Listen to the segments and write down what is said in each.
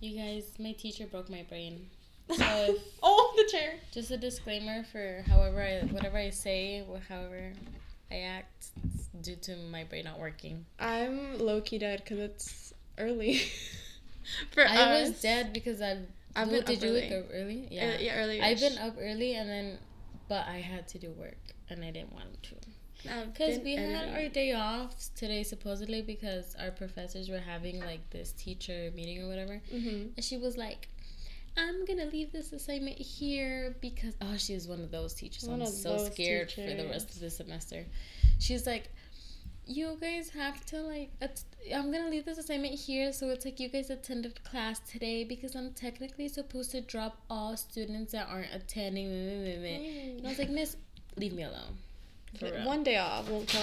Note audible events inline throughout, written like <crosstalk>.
You guys, my teacher broke my brain. <laughs> So if, oh, the chair. just a disclaimer for however I whatever I say, however I act, it's due to my brain not working. I'm low key <laughs> dead because it's early. For I us. was dead because I've. I've been did up you early. wake up early? Uh, Yeah. yeah, early. I've been up early and then, but I had to do work and I didn't want to. Because we had our day off today supposedly because our professors were having like this teacher meeting or whatever. hmm And she was like, I'm gonna leave this assignment here because oh she was one of those teachers. One I'm so scared for the rest of the semester. She's like, You guys have to like att- I'm gonna leave this assignment here so it's like you guys attended class today because I'm technically supposed to drop all students that aren't attending. And I was like, Miss, leave me alone. For. One day off. Won't tell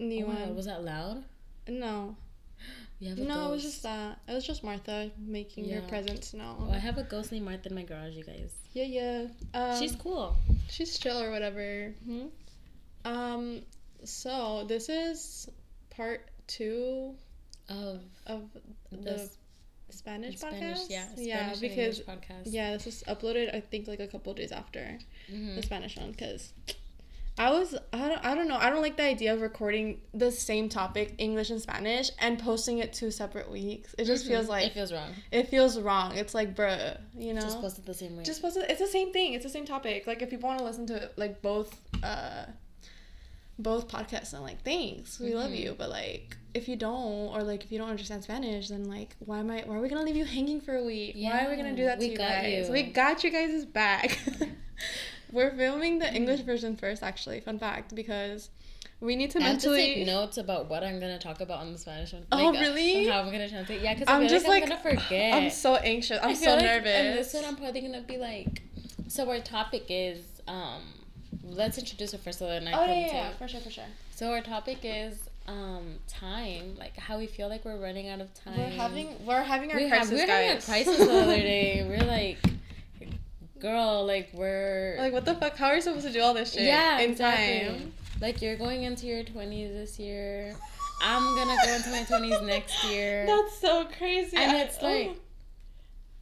anyone. Oh my God, was that loud? No. <gasps> You have a No, it was just that. It was just Martha making her Yeah. presence Oh, I have a ghost named Martha in my garage, you guys. Yeah, yeah. Um, She's cool. she's chill or whatever. hmm Um, so this is part two Of of the Spanish, Spanish, podcast. yeah, Spanish yeah, because podcast. yeah, this is uploaded. I think like a couple days after Mhm. the Spanish one because I was I don't I don't know I don't like the idea of recording the same topic English and Spanish and posting it two separate weeks. It just Mhm. feels like it feels wrong. it feels wrong. It's like bruh, you know. Just post it the same way. just post it. It's the same thing. It's the same topic. Like if people want to listen to like both uh both podcasts and like thanks we love Mhm. you but like if you don't or like if you don't understand spanish then like why am i why are we gonna leave you hanging for a week why are we gonna do Yeah, that to we you got guys you. we got you guys back <laughs> we're filming the english version first actually fun fact because we need to I have to mentally take notes about what I'm gonna talk about on the Spanish one. Oh, Like, uh, really? How I'm gonna translate? Yeah, because I'm just like, like I'm gonna forget. i'm so anxious i'm so like nervous And this one, I'm probably gonna be like. So our topic is um. Let's introduce it first, so then I oh yeah, yeah, for sure for sure So our topic is um time, like how we feel like we're running out of time. we're having we're having our we have, we're guys having a crisis the other <laughs> day. We're like, girl, like we're Like, what the fuck? How are you supposed to do all this shit? yeah, in exactly. time. Like you're going into your twenties this year. I'm gonna go into my twenties next year. <laughs> That's so crazy. and I- it's like,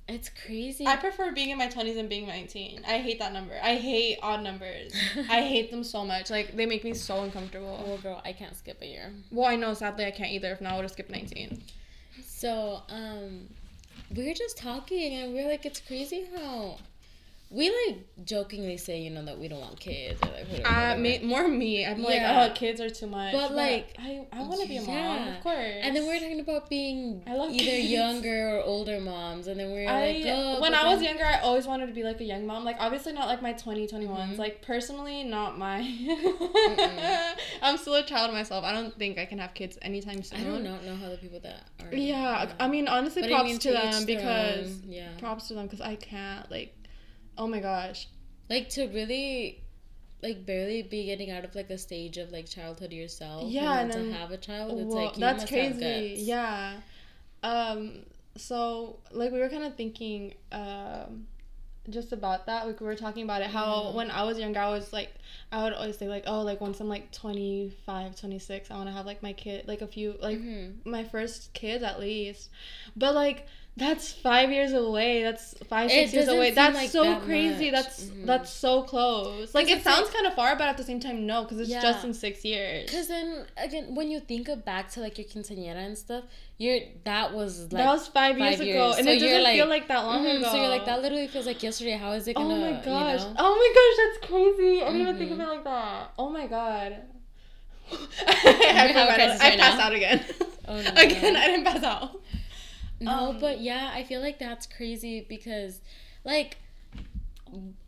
it's crazy. oh. I prefer being in my 20s and being 19. I hate that number. I hate odd numbers. <laughs> I hate them so much. Like, they make me so uncomfortable. well, girl, I can't skip a year. Well, I know, sadly, I can't either. If not, I would have skipped 19. So, um, we were just talking, and we are like, it's crazy how we like jokingly say, you know, that we don't want kids or like. Uh, me, more me. I'm Yeah. like, oh, kids are too much. But, like, I, I want to be a mom, yeah. of course. And then we're talking about being I love either kids. younger or older moms, and then we're like, oh, when I was then- younger, I always wanted to be like a young mom. Like, obviously, not like my 20, 21s. Mhm. Like, personally, not my. <laughs> I'm still a child myself. I don't think I can have kids anytime soon. I do not know how the people that are. Yeah, I mean, honestly, But I props mean, to them because. yeah, Props to them because I can't, like. Oh my gosh. like to really, like barely be getting out of like a stage of like childhood yourself. Yeah, and and to have a child, it's Well, like you that's crazy. Yeah. Um. So like we were kind of thinking, um, just about that. Like we were talking about it. How Yeah. when I was younger, I was like, I would always say like, oh, like once I'm like 25, 26, I want to have like my kid, like a few, like Mhm. my first kids at least. But like that's five years away. That's five six years away. That's like so that crazy. much. That's Mhm. that's so close. Like it sounds like- kind of far, but at the same time, no, because it's Yeah. just in six years. Cause then again, when you think of back to like your quinceañera and stuff, you're that was like that was five, years five ago, and So it doesn't like- feel like that long Mhm, ago. So you're like that literally feels like yesterday. How is it Oh gonna? my gosh! You know? Oh my gosh, that's crazy! I didn't even think of Mhm. it like that. Oh my god. <laughs> I, forgot- crisis I passed now. out again. Oh, <laughs> no. again, I didn't pass out. No, Um, but yeah, I feel like that's crazy because, like,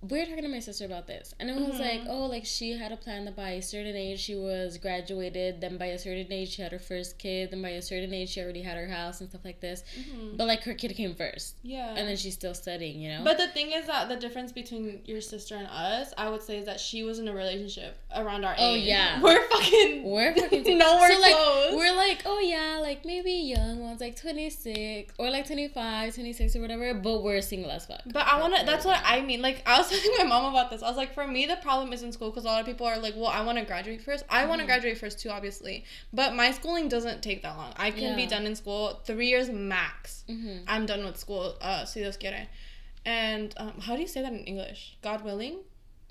we were talking to my sister about this, and it was Mhm. like, oh, like she had a plan that by a certain age she was graduated, then by a certain age she had her first kid, then by a certain age she already had her house and stuff like this. But like her kid came first, Yeah. and then she's still studying, you know. But the thing is that the difference between your sister and us, I would say, is that she was in a relationship around our age. Oh, yeah. <laughs> We're fucking. we're fucking <laughs> nowhere so, like, close. We're like, oh yeah, like maybe young ones, like twenty six or like 25, 26 or whatever. But we're single as fuck. But I wanna. That's what I mean. Like like I was telling <laughs> my mom about this. I was like, for me, the problem is in school because a lot of people are like, well, I want to graduate first. I want to Mhm. graduate first too, obviously. But my schooling doesn't take that long. I can be done in school three years max. Mm-hmm. I'm done with school. Uh, si Dios quiere. And um, how do you say that in English? God willing.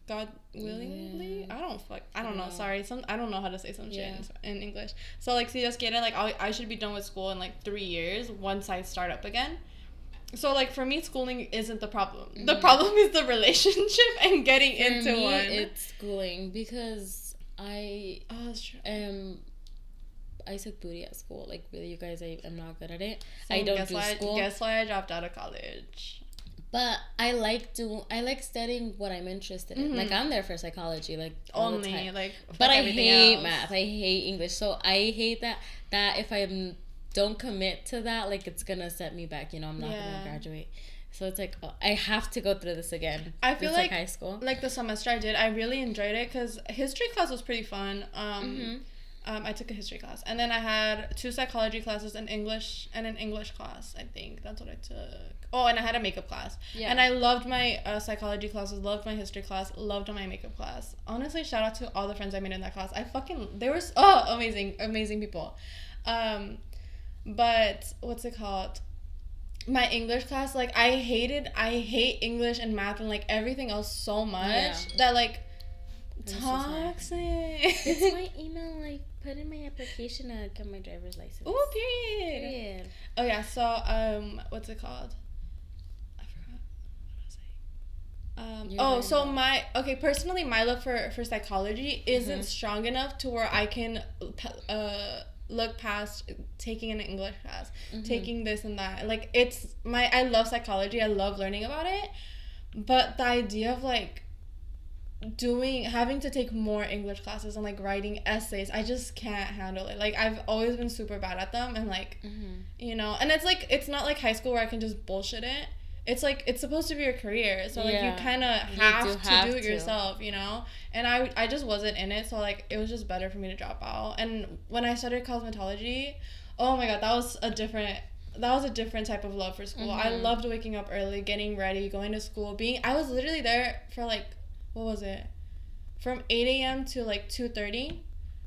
God willingly? Yeah. I don't fuck. I don't know. No. Sorry, some I don't know how to say some shit Yeah. in, in English. So like, si Dios quiere, like I, I should be done with school in like three years once I start up again. So like for me, schooling isn't the problem. The Mhm. problem is the relationship and getting For into me, one. it's schooling because I oh, that's true. am. I took booty at school. Like really, you guys, I am not good at it. So I don't guess do why, school. Guess why I dropped out of college? But I like do I like studying what I'm interested in. Mhm. Like I'm there for psychology, like all the Only time. like. But I hate else. math. I hate English. So I hate that that if I don't commit to that, like it's gonna set me back. You know, I'm not Yeah. gonna graduate. So it's like oh, I have to go through this again. I feel It's like- high school. like the semester I did, I really enjoyed it because history class was pretty fun. Um, Mhm. um, I took a history class, and then I had two psychology classes, an English and an English class. I think that's what I took. Oh, and I had a makeup class, Yeah. and I loved my uh, psychology classes, loved my history class, loved my makeup class. Honestly, shout out to all the friends I made in that class. I fucking they were s- oh amazing, amazing people. Um, but what's it called? my English class, like I hated, I hate English and math and like everything else so much Yeah. that like I'm so toxic. it's my <laughs> email. like put in my application to get my driver's license. Ooh, period. Period. Oh yeah, so um, what's it called? I forgot. What was I? Um, You're oh, so my okay, personally, my love for for psychology isn't Mhm. strong enough to where I can uh look past taking an English class, Mhm. taking this and that. Like it's my I love psychology. I love learning about it, but the idea of like doing having to take more english classes and like writing essays i just can't handle it like i've always been super bad at them and like Mhm. you know and it's like it's not like high school where i can just bullshit it it's like it's supposed to be your career so like Yeah. you kind of have do to do it to. yourself you know and i i just wasn't in it so like it was just better for me to drop out and when i started cosmetology oh my god that was a different that was a different type of love for school i Mhm. loved waking up early getting ready going to school being i was literally there for like what was it from 8 a.m to like 2.30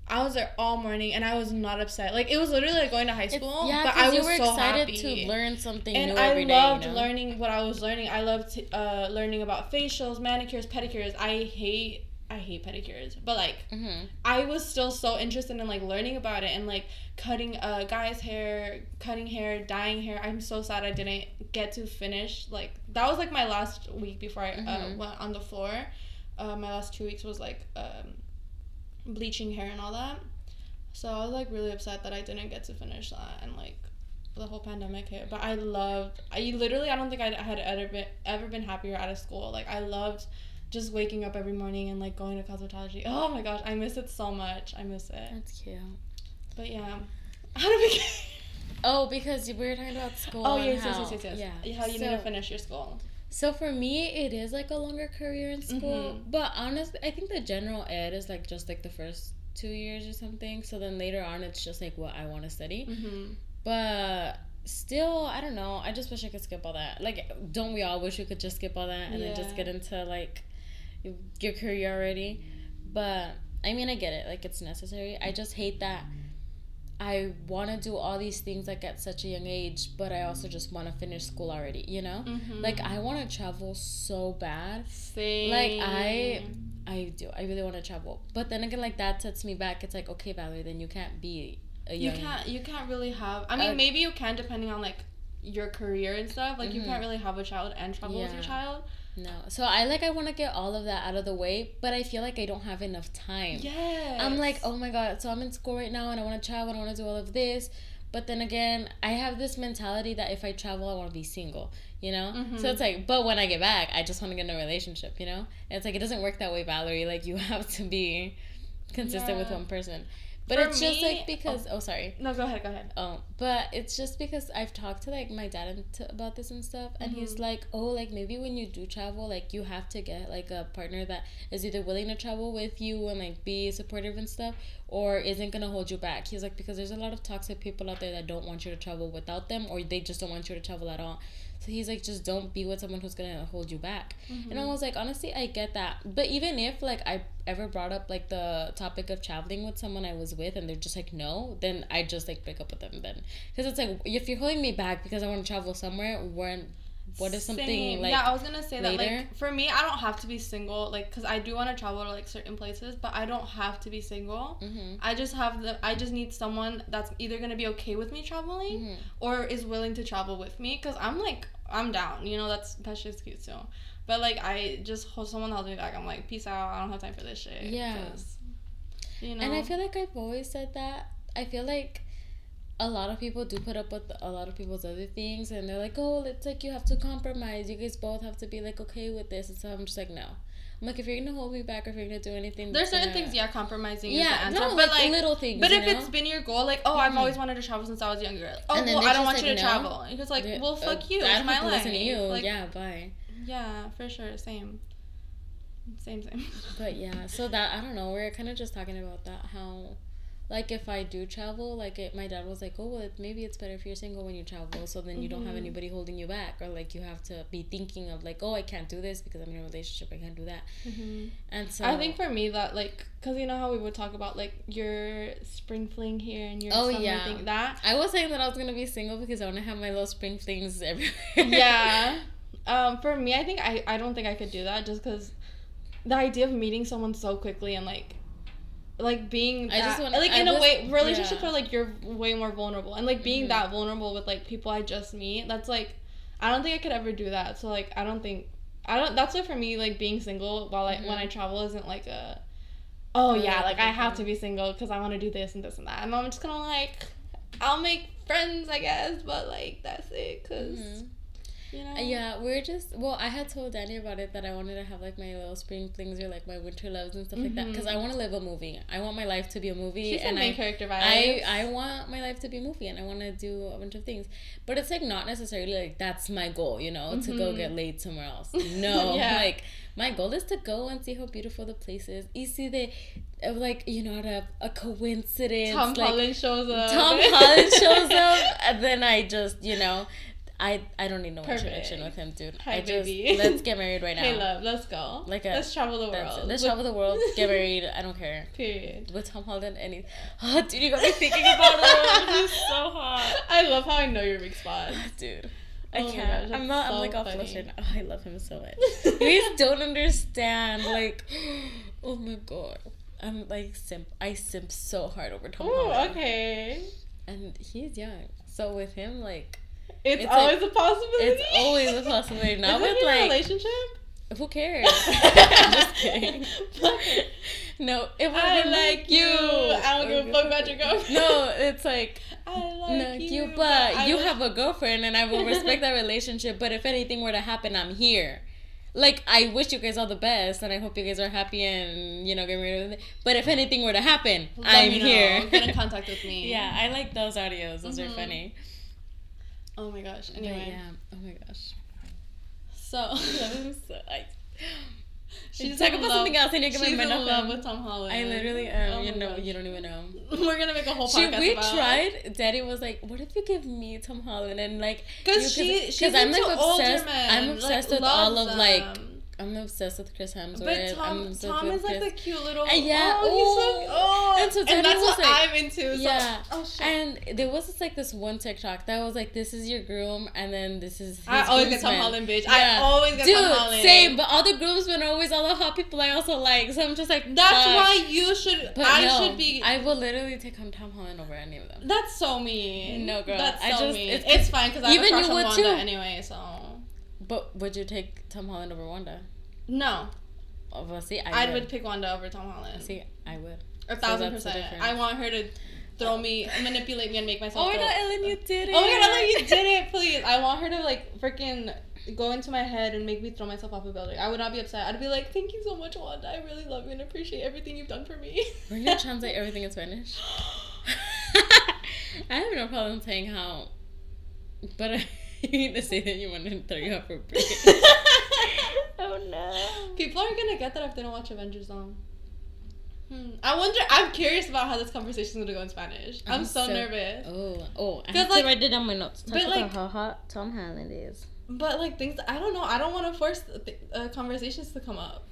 I was there all morning and I was not upset. Like it was literally like going to high It's- school, yeah, but I was you were so excited happy to learn something and new I every day. loved you know? learning what I was learning. I loved uh, learning about facials, manicures, pedicures. I hate I hate pedicures, but like Mhm. I was still so interested in like learning about it and like cutting a guy's hair, cutting hair, dyeing hair. I'm so sad I didn't get to finish. Like that was like my last week before I uh, Mhm. went on the floor. Uh, my last two weeks was like um, bleaching hair and all that. So I was like really upset that I didn't get to finish that and like the whole pandemic hit. But I loved. I literally I don't think I had ever been ever been happier out of school. Like I loved just waking up every morning and like going to cosmetology. Oh my gosh, I miss it so much. I miss it. That's cute. But yeah, <laughs> how do we get? Oh, because we were talking about school. Oh yes, yes, yes, yes, yes. Yeah. How you so, need to finish your school. So for me, it is like a longer career in school. Mhm. But honestly, I think the general ed is like just like the first two years or something. So then later on, it's just like what I want to study. Mm-hmm. But still, I don't know. I just wish I could skip all that. Like, don't we all wish we could just skip all that and then just get into like your career already? But I mean, I get it. Like, it's necessary. I just hate that. I want to do all these things like at such a young age, but I also just want to finish school already, you know? Mm-hmm. Like I want to travel so bad. Same. Like I I do. I really want to travel. But then again like that sets me back. It's like, okay, Valerie, then you can't be a You can't. You can't really have. I mean, Uh, maybe you can depending on like your career and stuff. Like you Mhm. can't really have a child and travel with your child. No. So I like I want to get all of that out of the way, but I feel like I don't have enough time. Yeah. I'm like, oh my god, so I'm in school right now and I want to travel and I want to do all of this. But then again, I have this mentality that if I travel, I want to be single, you know? Mhm. So it's like, but when I get back, I just want to get in a relationship, you know? And it's like, it doesn't work that way, Valerie. Like, you <laughs> have to be consistent with one person. But For it's just like because, oh, sorry. No, go ahead. Go ahead. Oh, but it's just because I've talked to like my dad and t- about this and stuff, and he's Mhm. like, "Oh, like maybe when you do travel, like you have to get like a partner that is either willing to travel with you and like be supportive and stuff, or isn't gonna hold you back. He's like because there's a lot of toxic people out there that don't want you to travel without them, or they just don't want you to travel at all. So he's like, just don't be with someone who's gonna hold you back. Mm-hmm. And I was like, honestly, I get that. But even if like I ever brought up like the topic of traveling with someone I was with, and they're just like no, then I just like break up with them then, because it's like if you're holding me back because I want to travel somewhere, when what is something Same. like yeah i was gonna say later? that like for me i don't have to be single like because i do want to travel to like certain places but i don't have to be single mm-hmm. i just have the i just need someone that's either gonna be okay with me traveling mm-hmm. or is willing to travel with me because i'm like i'm down. You know that's that's just cute too. But like i just hold someone holds me back. I'm like peace out. I don't have time for this shit. Yeah. You know and i feel like i've always said that. I feel like a lot of people do put up with a lot of people's other things and they're like oh it's like you have to compromise. You guys both have to be like okay with this. And so i'm just like no I'm like if you're gonna hold me back or if you're gonna do anything there's certain gonna... things yeah compromising yeah, is the answer. no, but like, little things but if know? it's been your goal like oh mm-hmm. I've always wanted to travel since I was younger. Oh well I don't want like, you to no. travel. And it's like well fuck uh, you it's my life. you. Like, yeah bye. yeah for sure same. Same same. But yeah so that I don't know we're kind of just talking about that how like if I do travel, like it, my dad was like, oh well, maybe it's better if you're single when you travel, so then you mm-hmm. don't have mm-hmm. anybody holding you back, or like you have to be thinking of like, oh, I can't do this because I'm in a relationship, I can't do that. Mm-hmm. And so I think for me that like, cause you know how we would talk about like your spring fling here and your oh yeah thing, that I was saying that I was gonna be single because I want to have my little spring flings everywhere. yeah. <laughs> Um, for me, I think I I don't think I could do that just because the idea of meeting someone so quickly and like like being that, I just want like in I a way relationships yeah. are like you're way more vulnerable and like being mm-hmm. that vulnerable with like people I just meet that's like I don't think I could ever do that so like I don't think I don't that's why for me like being single while I mm-hmm. when I travel isn't like a oh yeah like I have to be single because I want to do this and this and that and I'm just of like I'll make friends I guess but like that's it because mm-hmm. You know? Yeah, we're just well. I had told Danny about it that I wanted to have like my little spring flings or like my winter loves and stuff mm-hmm. like that because I mm-hmm. want to live a movie. I want my life to be a movie. She's and main I, character vibes. I I want my life to be a movie and I want to do a bunch of things, but it's like not necessarily like that's my goal. You know, mm-hmm. to go get mm-hmm. laid somewhere else. <laughs> No, yeah. like my goal is to go and see how beautiful the place is. You see the like you know a, a coincidence. Tom like, Holland shows up. Tom Holland shows <laughs> up, and then I just you know I I don't need no Perfect. introduction with him, dude. Hi, I just baby. let's get married right <laughs> now. Hey, love, let's go. Like a, let's travel the world. Let's travel the world. Get <laughs> married. I don't care. Period. With Tom Holland, any. <laughs> Oh, dude, you got me thinking about it. He's so hot. I love how I know your big spot, ah, dude. I oh can't. Gosh, I'm not. So I'm like all flustered. Oh, I love him so much. you guys don't understand. Like, <gasps> oh my god. I'm like simp. I simp so hard over Tom Holland. okay. And he's young, so with him, like it's, it's always like, a possibility. It's always a possibility. <laughs> Not with like relationship. Who cares? <laughs> <laughs> just kidding. no, it would I like you. I don't give a fuck about your girlfriend. No, it's like I like no, you, you but, but you have a girlfriend, and I will respect that relationship. But if anything were to happen, I'm here. Like I wish you guys all the best, and I hope you guys are happy and you know get rid of it. But if anything were to happen, Let I'm here. Get in contact with me. yeah, I like those audios. Those mm-hmm. are funny. Oh my gosh. Anyway. yeah. Oh my gosh. So. <laughs> so I, <laughs> She's talking about something else. To get my mind in love with Tom Holland. I literally am. Oh you know, gosh. you don't even know. <laughs> We're gonna make a whole podcast. She, we about. tried. Daddy was like, "What if you give me Tom Holland?" And like, because she, she's I'm like obsessed. I'm obsessed like, with all of them. like I'm obsessed with Chris Hemsworth. But Tom, Tom is like Chris. the cute little. And yeah, oh, he's so, oh, and so and that's what like, I'm into. So, yeah, oh shit. And there was just like this one TikTok that was like, "This is your groom," and then this is. His I always get Tom Holland, bitch. Yeah. I always get Dude, Tom Holland. same. But all the groomsmen are always all the hot people I also like. So I'm just like, that's Fuck. why you should. But I no, should be. I will literally take on Tom Holland over any of them. That's so mean. No, girl. That's so I just, mean. It's, it's fine because I have a crush on Wanda too. anyway. So. But would you take Tom Holland over Wanda? No. Oh, well, see, I, I would. would pick Wanda over Tom Holland. See, I would. A thousand so percent. I want her to throw me, manipulate me, and make myself. Oh my god, Ellen, you did it! Oh my god, Ellen, you did it! Please, I want her to like freaking go into my head and make me throw myself off a building. I would not be upset. I'd be like, "Thank you so much, Wanda. I really love you and appreciate everything you've done for me." We're gonna <laughs> translate everything in Spanish. <gasps> <laughs> I have no problem saying how, but I <laughs> need to say that you wanted to throw you off for a break. <laughs> oh no. People are gonna get that if they don't watch Avengers though. Hmm. I wonder. I'm curious about how this conversation is gonna go in Spanish. I'm, I'm so, so- nervous. Oh, oh, I have like- to write it down my notes. Talk but, about like- how hot Tom Holland is. But like things, I don't know. I don't want to force th- uh, conversations to come up.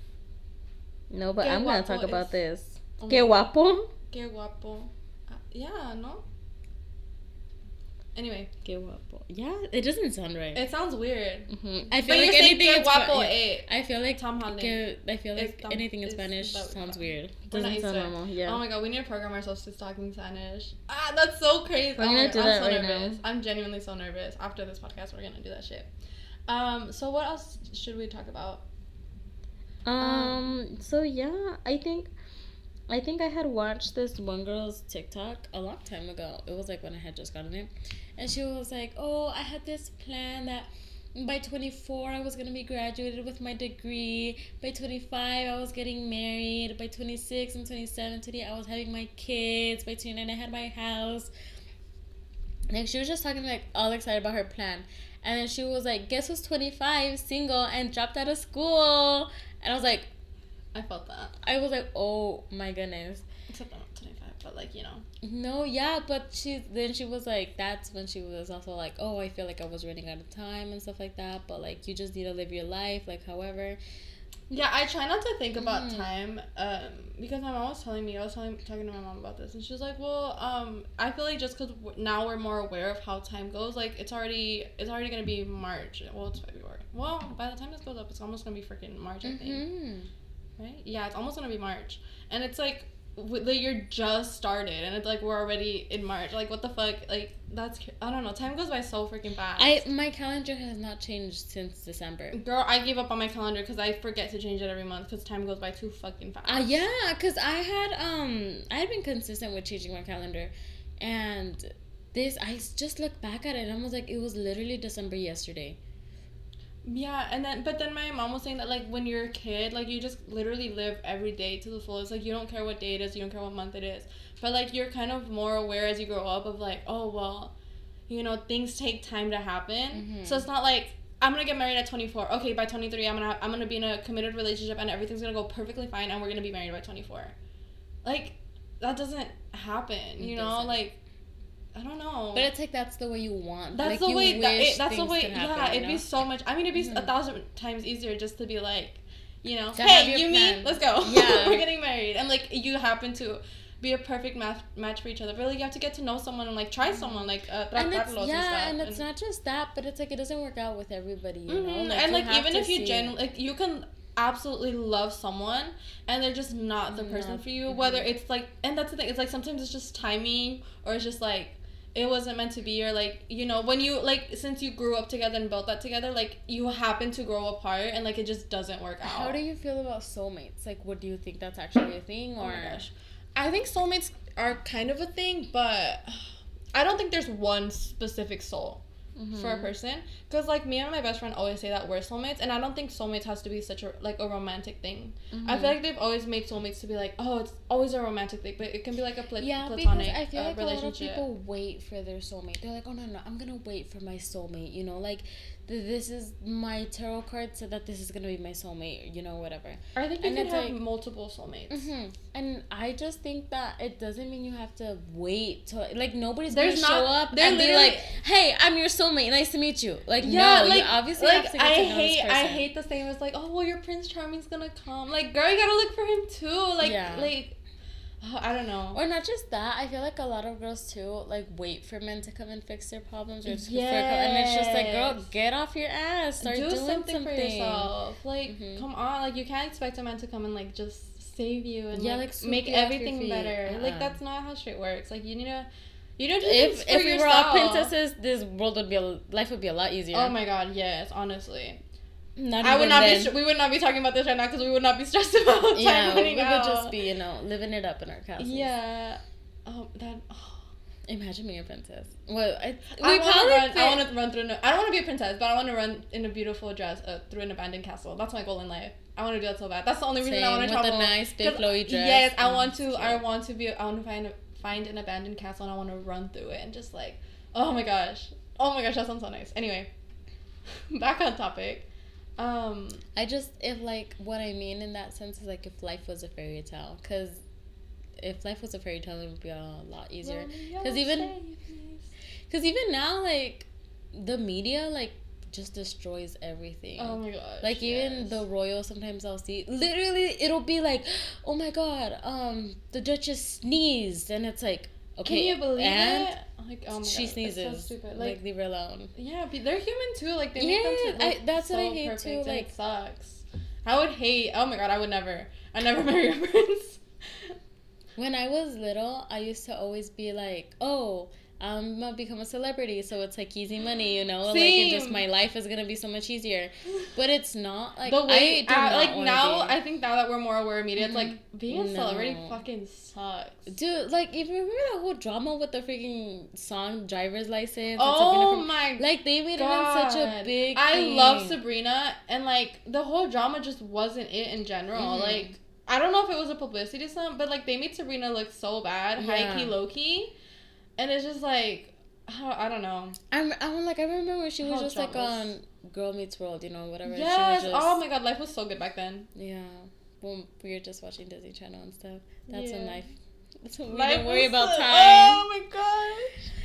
No, but Que I'm gonna talk about is- this. Oh Que guapo. Que guapo. Uh, yeah. No. Anyway, Que guapo. Yeah, it doesn't sound right. it sounds weird. Mhm. I But feel you like anything que in guapo Spa- eh. I feel like Tom Holland. que- I feel like Tom- anything in Spanish sounds weird. Doesn't sound normal. Yeah. Oh my god, we need to program ourselves to talking Spanish. Ah, that's so crazy. We're oh gonna my- do I'm that so right nervous. now. I'm genuinely so nervous. After this podcast, we're gonna do that shit. Um. So what else should we talk about? Um. So yeah, I think, I think I had watched this one girl's TikTok a long time ago. It was like when I had just gotten it, and she was like, "Oh, I had this plan that." By 24, I was gonna be graduated with my degree. By 25, I was getting married. By 26 and 27, 28, I was having my kids. By 29, I had my house. Like she was just talking like all excited about her plan. And then she was like, Guess who's 25, single, and dropped out of school? And I was like, I felt that. I was like, Oh my goodness. Except 25, but like you know. No, yeah, but she then she was like, that's when she was also like, Oh, I feel like I was running out of time and stuff like that. But like you just need to live your life, like however. Yeah, I try not to think about Mm. time, um, because my mom was telling me, I was telling, talking to my mom about this, and she was like, "Well, um, I feel like just because now we're more aware of how time goes, like it's already, it's already gonna be March. Well, it's February. Well, by the time this goes up, it's almost gonna be freaking March, I think, Mhm. right? Yeah, it's almost gonna be March, and it's like, like you're just started, and it's like we're already in March. Like, what the fuck? Like, that's I don't know. Time goes by so freaking fast. I my calendar has not changed since December. Girl, I gave up on my calendar because I forget to change it every month because time goes by too fucking fast. Uh, yeah, cause I had um I had been consistent with changing my calendar, and this i just looked back at it and I was like, it was literally December yesterday. Yeah, and then but then my mom was saying that like when you're a kid, like you just literally live every day to the fullest. Like you don't care what day it is, you don't care what month it is. But like you're kind of more aware as you grow up of like, oh well, you know, things take time to happen. Mhm. So it's not like I'm gonna get married at 24. Okay, by 23, I'm gonna I'm gonna be in a committed relationship and everything's gonna go perfectly fine, and we're gonna be married by 24. Like that doesn't happen, you It know. doesn't. Like I don't know. But it's like that's the way you want. That's like, the way. That, it, that's the way. happen, yeah, it'd be so much. I mean, it'd be a Mhm. thousand times easier just to be like, you know, To hey, you meet, let's go. <laughs> Yeah. we're getting married, and like you happen to be a perfect match match for each other. But like you have to get to know someone and like try someone, like uh, and it's yeah, stuff. and it's not just that, but it's like it doesn't work out with everybody, you know. Mhm, Like, and like even if you genuinely, like you can absolutely love someone and they're just not the person Not- for you whether it's like and that's the thing it's like sometimes it's just timing or it's just like it wasn't meant to be or like you know when you like since you grew up together and built that together like you happen to grow apart and like it just doesn't work out. How do you feel about soulmates? Like, what do you think that's actually a thing, oh or? my gosh. I think soulmates are kind of a thing but <sighs> i don't think there's one specific soul for a Mhm. person because like me and my best friend always say that we're soulmates and i don't think soulmates has to be such a like a romantic thing i Mhm. feel like they've always made soulmates to be like oh it's always a romantic thing but it can be like a pla- yeah, platonic because I feel uh, like a lot of relationship people wait for their soulmate. They're like, oh no no, I'm gonna wait for my soulmate. You know, like th- this is my tarot card said that this is gonna be my soulmate. You know, whatever. i think you and can it's have like- multiple soulmates hmm And I just think that it doesn't mean you have to wait till like nobody's There's gonna show not- up they're and be like, "Hey, I'm your soulmate. Nice to meet you." Like, yeah no, like obviously like have to get i to know hate this i hate the same as like oh well your prince charming's gonna come like girl you gotta look for him too like Yeah. like oh, i don't know Or not just that, I feel like a lot of girls too like wait for men to come and fix their problems or just and it's just like, girl, get off your ass, start do doing something, something, for yourself. Like, Mhm. come on, like you can't expect a man to come and like just save you and Yeah, like, like, make you off your everything better. Like Uh-uh. that's not how shit works. Like you need to, you know, to do things If if we were all princesses, this world would be a, life would be a lot easier. Oh my god, yes, honestly. Not I would not then. be. We would not be talking about this right now because we would not be stressed <laughs> about time yeah, we running would just be you know living it up in our castles. Yeah. Oh, that. Oh. <sighs> Imagine being a princess. Well, I, I want to run. I want to run through. An, I don't want to be a princess, but I want to run in a beautiful dress uh, through an abandoned castle. That's my goal in life. I want to do that so bad. That's the only reason I want to with travel. a nice big flowy dress. Yes, I want to. I want to be. I want to find find an abandoned castle, and I want to run through it and just like, oh my gosh, oh my gosh, that sounds so nice. Anyway, <laughs> back on topic. Um, I just if like what I mean in that sense is like if life was a fairy tale, because if life was a fairy tale, it would be a lot easier. Because even because even now, like the media, like just destroys everything. Oh my gosh. like even yes. the royal sometimes i'll see literally it'll be like oh my god um the duchess sneezed and it's like okay Can you believe and it? Like, oh my she God, sneezes It's so stupid. like, Like, leave her alone yeah, they're human too. Like, they make them Yeah, to I- look that's what I so hate perfect, too, like- it sucks. I would hate. Oh my god, I would never. I never <laughs> marry a prince. when i was little i used to always be like oh i'm gonna become a celebrity so it's like easy money you know like it just my life is gonna be so much easier but it's not like the way, I not like now, be. I think now that we're more aware of media, it's like being a celebrity fucking sucks. Dude, like, even remember that whole drama with the freaking song driver's license? Oh from- my Like they made it in such a big. I thing. love Sabrina, and like the whole drama just wasn't it in general. Mhm. Like I don't know if it was a publicity stunt, but like they made Sabrina look so bad, high Yeah. key, low key, and it's just like how- I don't know. I'm, I'm like I remember when she was How just like on Girl Meets World, you know, whatever. yes. She was oh just, Oh my god, life was so good back then. Yeah. Well, we were just watching Disney Channel and stuff. That's when Yeah. life. That's when we Life don't worry about so- time. Oh my gosh. <laughs>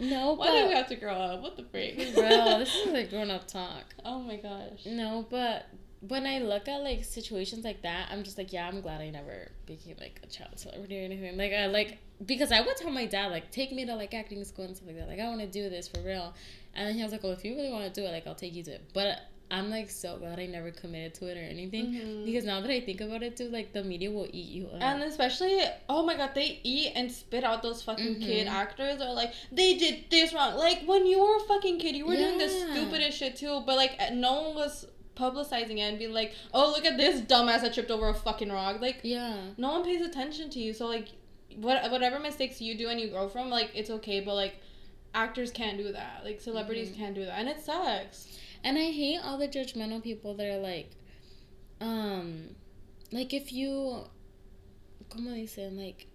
No, Why did we but have to grow up? What the freak? bro, this is <laughs> like grown up talk. oh my gosh. No, but when I look at like situations like that, I'm just like, yeah, I'm glad I never became like a child celebrity or anything. Like I like because I would tell my dad like take me to like acting school and stuff like that. Like I want to do this for real, and then he was like, well, if you really want to do it, like I'll take you to it. But I'm like so glad I never committed to it or anything Mhm. because now that I think about it too, like the media will eat you up. And especially, oh my god, they eat and spit out those fucking kid Mhm. actors. Are like, they did this wrong. Like when you were a fucking kid, you were doing the stupidest shit too. But like, no one was publicizing it and being like, oh look at this dumbass that tripped over a fucking rock. Like, yeah. no one pays attention to you. So like, what whatever mistakes you do and you grow from, like it's okay. But like, actors can't do that. Like celebrities Mhm. can't do that, and it sucks. And I hate all the judgmental people that are like, um, like if you, como dicen, like,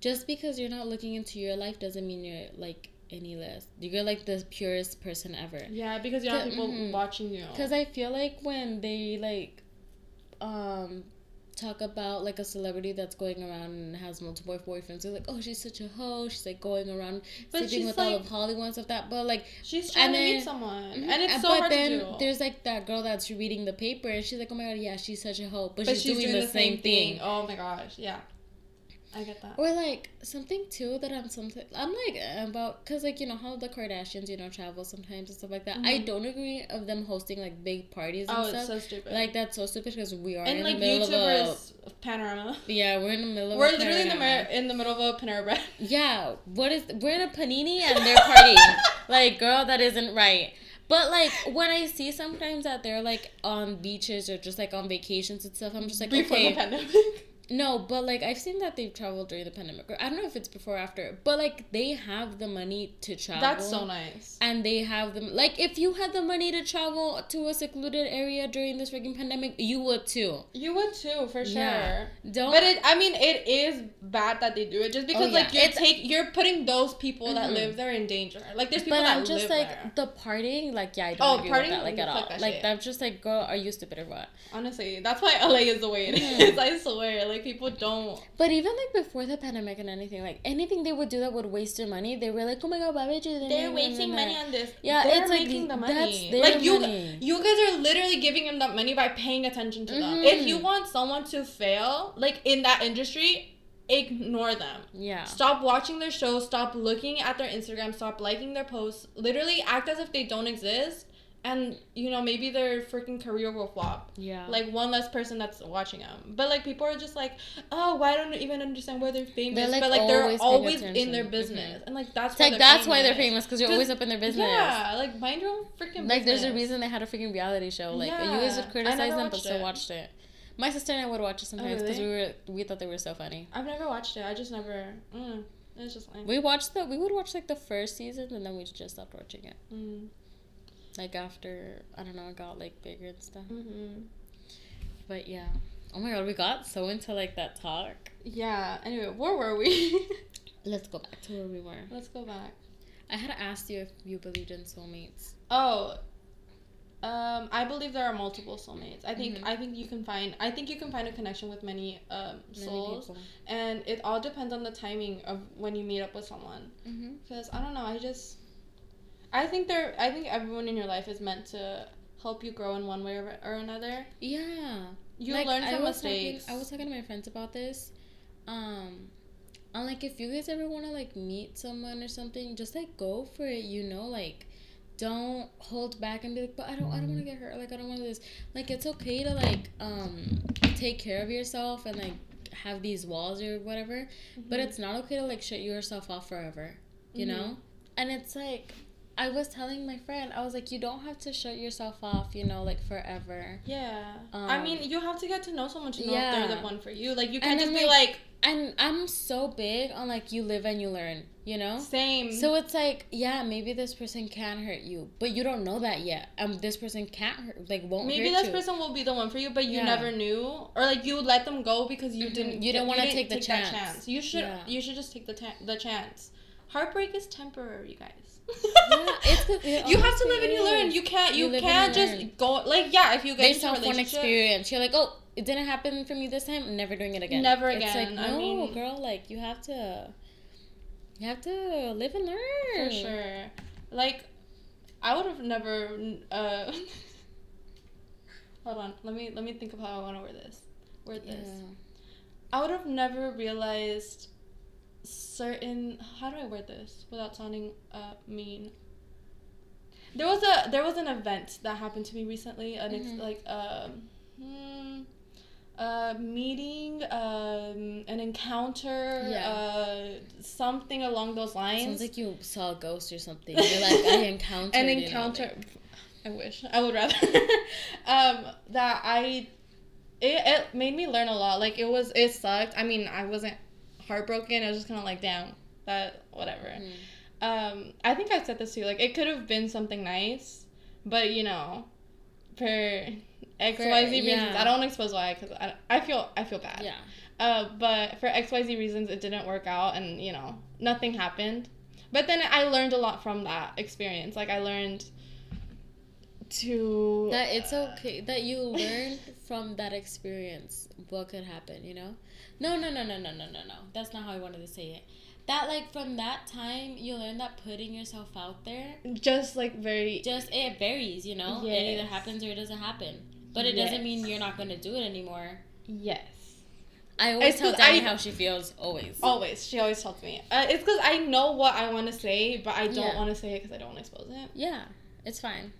just because you're not looking into your life doesn't mean you're like any less. You're like the purest person ever. Yeah, because you have The- people mhm. watching you. Because I feel like when they like, um, talk about like a celebrity that's going around and has multiple boyfriends, they're like, oh, she's such a hoe. She's like going around But sleeping she's with all like- of Hollywood and stuff that. But like, she's trying and to meet then- someone, Mhm. and it's so but hard then to do. there's like that girl that's reading the paper and she's like, oh my god, yeah, she's such a hoe, but, but she's, doing, the, same thing. Oh my gosh, yeah, I get that. Or like something too that I'm something I'm like about because like you know how the Kardashians you know travel sometimes and stuff like that. I Mhm. don't agree of them hosting like big parties and Oh, stuff. it's so stupid. like that's so stupid because we are and in like the middle YouTubers panorama. of a yeah we're in the middle of We're literally in the panorama. in the middle of a Panera Bread. <laughs> Yeah, what is we're in a panini and they're partying. <laughs> like, girl, that isn't right. But like when I see sometimes that they're like on beaches or just like on vacations and stuff, I'm just like, Before the okay, pandemic. <laughs> no. But like I've seen that they've traveled during the pandemic. I don't know if it's before or after, but like they have the money to travel. That's so nice. And they have them like if you had the money to travel to a secluded area during this freaking pandemic, you would too. You would too, for sure. Yeah. Don't. But it, I mean, it is bad that they do it just because, Oh, like, yeah. you're take, you're putting those people that Mhm. live there in danger. Like, there's people but that I'm just like there. the partying, like yeah, I don't Oh, agree with partying? that like at all. that like shit. that's just like, girl, are you stupid or what? Honestly, that's why LA is the way it Mhm. <laughs> I swear, like, people don't. But even like before the pandemic and anything, like anything they would do that would waste their money, they were like, oh my god, why would you? They're that?" wasting money on this. Yeah, they're it's like, making the that's money. Like you, money. you guys are literally giving them that money by paying attention to them. Mhm. If you want someone to fail, like in that industry, ignore them. Yeah. Stop watching their shows. Stop looking at their Instagram. Stop liking their posts. Literally act as if they don't exist. And you know maybe their freaking career will flop. Yeah. Like one less person that's watching them. But like people are just like, oh, why don't you even understand why they're famous? like, but like they're always always, in their attention. business, and like that's why like they're that's why they're famous because you're always up in their business. Yeah, like mind your own freaking. Like there's a reason they had a freaking reality show. Like you guys would criticize them, but still it. watched it. My sister and I would watch it sometimes because really? we were we thought they were so funny. I've never watched it. I just never. Mm, it's just like. We watched the we would watch like the first season and then we just stopped watching it. Mm, Like after I don't know, it got like bigger and stuff. hmm But yeah. Oh my god, we got so into like that talk. Yeah. Anyway, where were we? <laughs> Let's go back to where we were. Let's go back. I had asked you if you believed in soulmates. Oh. Um, I believe there are multiple soulmates. I think Mhm. I think you can find I think you can find a connection with many um, souls, people. and it all depends on the timing of when you meet up with someone. Because I don't know, I just I think there I think everyone in your life is meant to help you grow in one way or, or another. Yeah. You Like, learn I from was mistakes. Talking, I was talking to my friends about this. Um, and like if you guys ever want to like meet someone or something, just like go for it. You know, like don't hold back and be like, but I don't, I don't want to get hurt. Like I don't want this. Like it's okay to like um take care of yourself and like have these walls or whatever. But Mhm. it's not okay to like shut yourself off forever. You Mhm. know, and it's like. I was telling my friend, I was like, you don't have to shut yourself off, you know, like forever. Yeah. I Um, mean, you have to get to know someone to know if yeah. they're the one for you. Like, you can't just be like, and I'm so big on like you live and you learn, you know? same. So it's like, yeah, maybe this person can hurt you, but you don't know that yet. Um, this person can't hurt, like won't Maybe this you. person will be the one for you, but you Yeah. never knew, or like you would let them go because you Mhm. didn't. You didn't wanna didn't take the that chance. You should. Yeah. You should just take the ta- the chance. Heartbreak is temporary, you guys. Yeah, it's you have to live and you learn. You can't. You You, can't just learn. go like yeah. If you get Based off one experience, you're like, oh, it didn't happen for me this time. Never doing it again. Never It's like, again. I no, mean- girl, like you have to, you have to live and learn. for sure. Like, I would have never. Uh, <laughs> hold on. Let me let me think of how I want to wear this. Word Yeah. this. I would have never realized certain how do I word this without sounding uh, mean. There was a there was an event that happened to me recently, and Mhm. it's like um, hmm, a meeting, um, an encounter, Yeah. uh, something along those lines. Sounds like you saw a ghost or something. You're like, I <laughs> encountered an encounter. I wish I would rather. <laughs> um, that I, it, it made me learn a lot. Like it was, it sucked. I mean, I wasn't heartbroken. I was just kind of like, damn, that whatever. Mhm. Um, I think I said this too. Like it could have been something nice, but you know, for X Y Z reasons, yeah. I don't want to expose why because I, I feel I feel bad. Yeah. Uh, but for X Y Z reasons, it didn't work out, and you know, nothing happened. But then I learned a lot from that experience. Like I learned to that it's okay that you learn from that experience what could happen you know no, no, no, no, no, no, no, no. That's not how I wanted to say it. That like from that time you learn that putting yourself out there just like very just it varies, you know? Yes. It either happens or it doesn't happen. But it yes. doesn't mean you're not gonna do it anymore. Yes. I always it's tell Danny how she feels. Always. Always. She always tells me. Uh, it's because I know what I want to say, but I don't yeah. want to say it because I don't want to expose it. Yeah, it's fine.